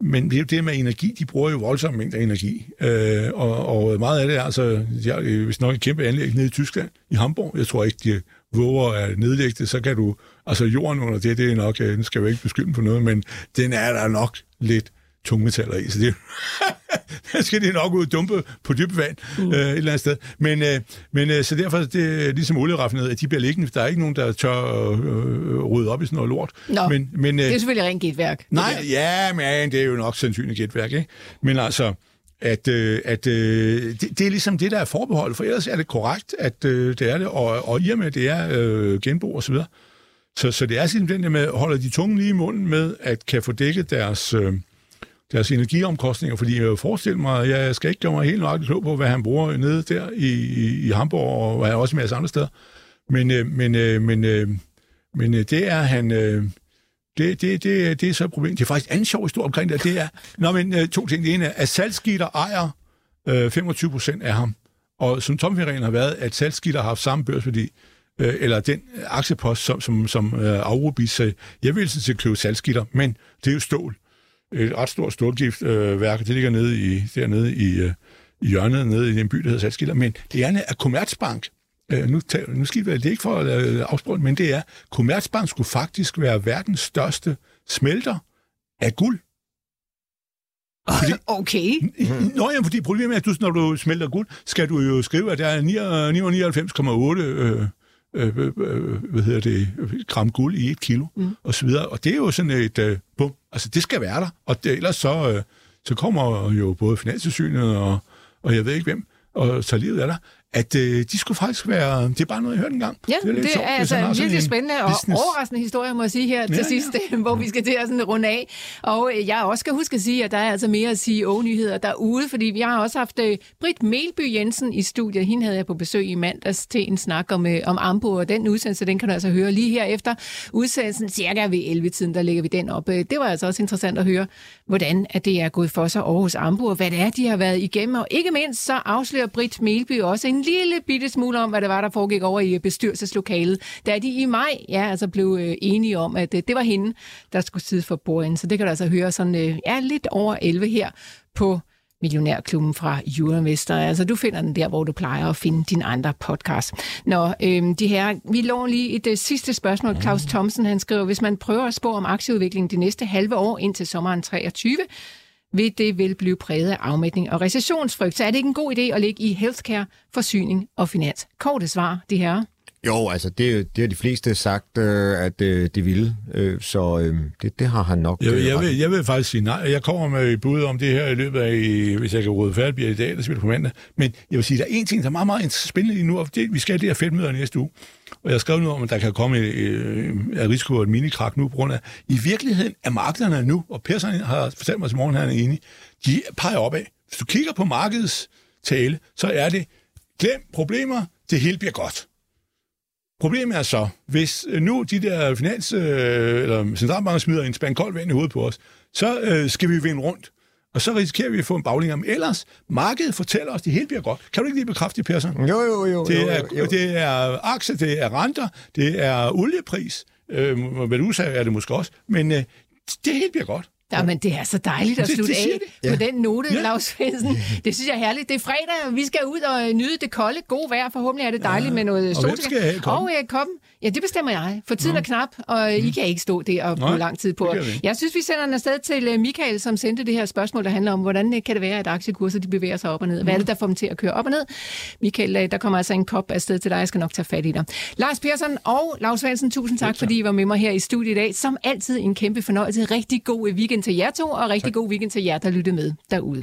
men det det med energi, de bruger jo voldsomme mængder energi. Øh, og, og meget af det er altså, jeg, øh, hvis nok et kæmpe anlæg nede i Tyskland, i Hamburg. Jeg tror ikke, de våger at nedlægge det, så kan du... Altså jorden under det, det er nok... øh, Nu skal jeg jo ikke beskylde for noget, men den er der nok lidt tungmetaller i, så det der skal det nok ud og dumpe på dybt vand mm. øh, et eller andet sted. Men, øh, men øh, så derfor er det ligesom olieraffineret, at de bliver liggende. Der er ikke nogen, der tør øh, rydde op i sådan noget lort. Nå, men, men, øh, Det er selvfølgelig rent gætværk. Nej, ja, men det er jo nok sandsynligt gætværk, ikke? Men altså, at, øh, at øh, det, det er ligesom det, der er forbeholdt, for ellers er det korrekt, at øh, det er det, og, og i og med, det er øh, genbrug og så videre. Så, så det er simpelthen den der med, holder de tunge lige i munden med, at kan få dækket deres, øh, deres energiomkostninger, fordi jeg forestiller mig, jeg skal ikke gøre mig helt nøjagtigt klog på, hvad han bruger nede der i, i, i Hamburg, og hvad også masse andre steder. Men, øh, men, øh, men, øh, men øh, det er han... Øh, det, det, det, det er så et problem. Det er faktisk en anden sjov historie omkring det. Det er, nå, men, øh, to ting. Det ene er, at salgsgitter ejer øh, 25 procent af ham. Og som tommelfingeren har været, at salgsgitter har haft samme børsværdi, øh, eller den aktiepost, som, som, som øh, Aurobis sagde, jeg vil sådan set købe salgsgitter, men det er jo stål. Et ret stort stålgiftværk, øh, værk, det ligger nede i, dernede i, øh, i hjørnet, nede i den by, der hedder Salgsgitter. Men det er Commerzbank. Øh, nu, tager, nu skal det ikke for at øh, afsprøjte, men det er, Commerzbank skulle faktisk være verdens største smelter af guld. Fordi, Okay. Nå ja, fordi problemet er, at du, når du smelter guld, skal du jo skrive, at der er 99,8 øh, øh, øh, øh, hvad hedder det, gram guld i et kilo, mm. og så videre. Og det er jo sådan et øh, bum. Altså, det skal være der. Og det, ellers så, øh, så kommer jo både Finanssynet og, og jeg ved ikke hvem, og tager livet af dig, at øh, de skulle faktisk være... Det er bare noget, jeg hørte engang. Ja, det er, sjovt, det er hvis altså en virkelig spændende og business. overraskende historie, må jeg sige her til Ja, sidst, hvor vi skal til at sådan runde af. Og øh, jeg også skal huske at sige, at der er altså mere CEO-nyheder derude, fordi vi har også haft øh, Britt Melby Jensen i studiet. Hende havde jeg på besøg i mandags til en snak om, øh, om Ambo, og den udsendelse, den kan du altså høre lige her efter udsendelsen, cirka ved 11-tiden, der lægger vi den op. Øh, Det var altså også interessant at høre, hvordan at det er gået for sig hos Ambo, og hvad det er, de har været igennem. Og ikke mindst så afslører Britt Melby også en lille bitte smule om, hvad det var, der foregik over i øh, bestyrelseslokalet, da de i maj ja, altså blev øh, enige om, at øh, det var hende, der skulle sidde for bordenden. Så det kan du altså høre sådan øh, ja, lidt over 11 her på Millionærklubben fra Euroinvestor. Altså, du finder den der, hvor du plejer at finde din andre podcast. Nå, øhm, de her, vi lå lige et uh, sidste spørgsmål. Claus Thomsen, han skriver, hvis man prøver at spå om aktieudviklingen de næste halve år indtil sommeren 23, vil det vel blive præget af afmætning og recessionsfrygt. Så er det ikke en god idé at ligge i healthcare, forsyning og finans? Korte svar, de her. Jo, altså det, det har de fleste sagt, øh, at øh, det ville, øh, så øh, det, det har han nok. Jeg, jeg, vil, jeg vil faktisk sige nej. Jeg kommer med et bud om det her i løbet af, hvis jeg kan råde færdigt, bliver i dag, der spiller på mandag. Men jeg vil sige, der er en ting, der er meget, meget spændende lige nu, og det, vi skal have det her fedtmøder næste uge. Og jeg skrev nu noget om, at der kan komme et, et, et risiko for et minikrak nu, på grund af, i virkeligheden er markederne nu, og Persson har fortalt mig til morgen, han er enig, de peger opad. Hvis du kigger på markedets tale, så er det, glem problemer, det hele bliver godt. Problemet er så, hvis øh, nu de der finans- øh, eller centralbanker smider en spand koldt vand i hovedet på os, så øh, skal vi vinde rundt. Og så risikerer vi at få en bagling om. Ellers, markedet fortæller os, at det hele bliver godt. Kan du ikke lige bekræfte det, Persson? Jo, jo, jo. Det er, jo, jo. det er aktier, det er renter, det er oliepris. Øh, hvad du sagde, er det måske også. Men øh, det hele bliver godt. Ja, men det er så dejligt at Det- slutte det siger af på den note, Ja. ja. Lars Svendsen. Det synes jeg er herligt. Det er fredag, og vi skal ud og nyde det kolde, gode vejr. Forhåbentlig er det dejligt Ja. med noget Og sol. hvem skal have koppen? Og øh, koppen, Ja, det bestemmer jeg. For tiden Nå. er knap, og I kan ikke stå der og bruge lang tid på. Jeg synes, vi sender den afsted til øh, Michael, som sendte det her spørgsmål, der handler om, hvordan øh, kan det være, at aktiekurser de bevæger sig op og ned? Hvad er det, der får dem til at køre op og ned? Michael, øh, der kommer altså en kop afsted til dig. Jeg skal nok tage fat i dig. Lars Persson og Lars Svendsen, tusind tak, fordi I var med mig her i studiet i dag. Som altid en kæmpe fornøjelse. Rigtig god weekend til jer to, og rigtig tak. god weekend til jer, der lyttede med derude.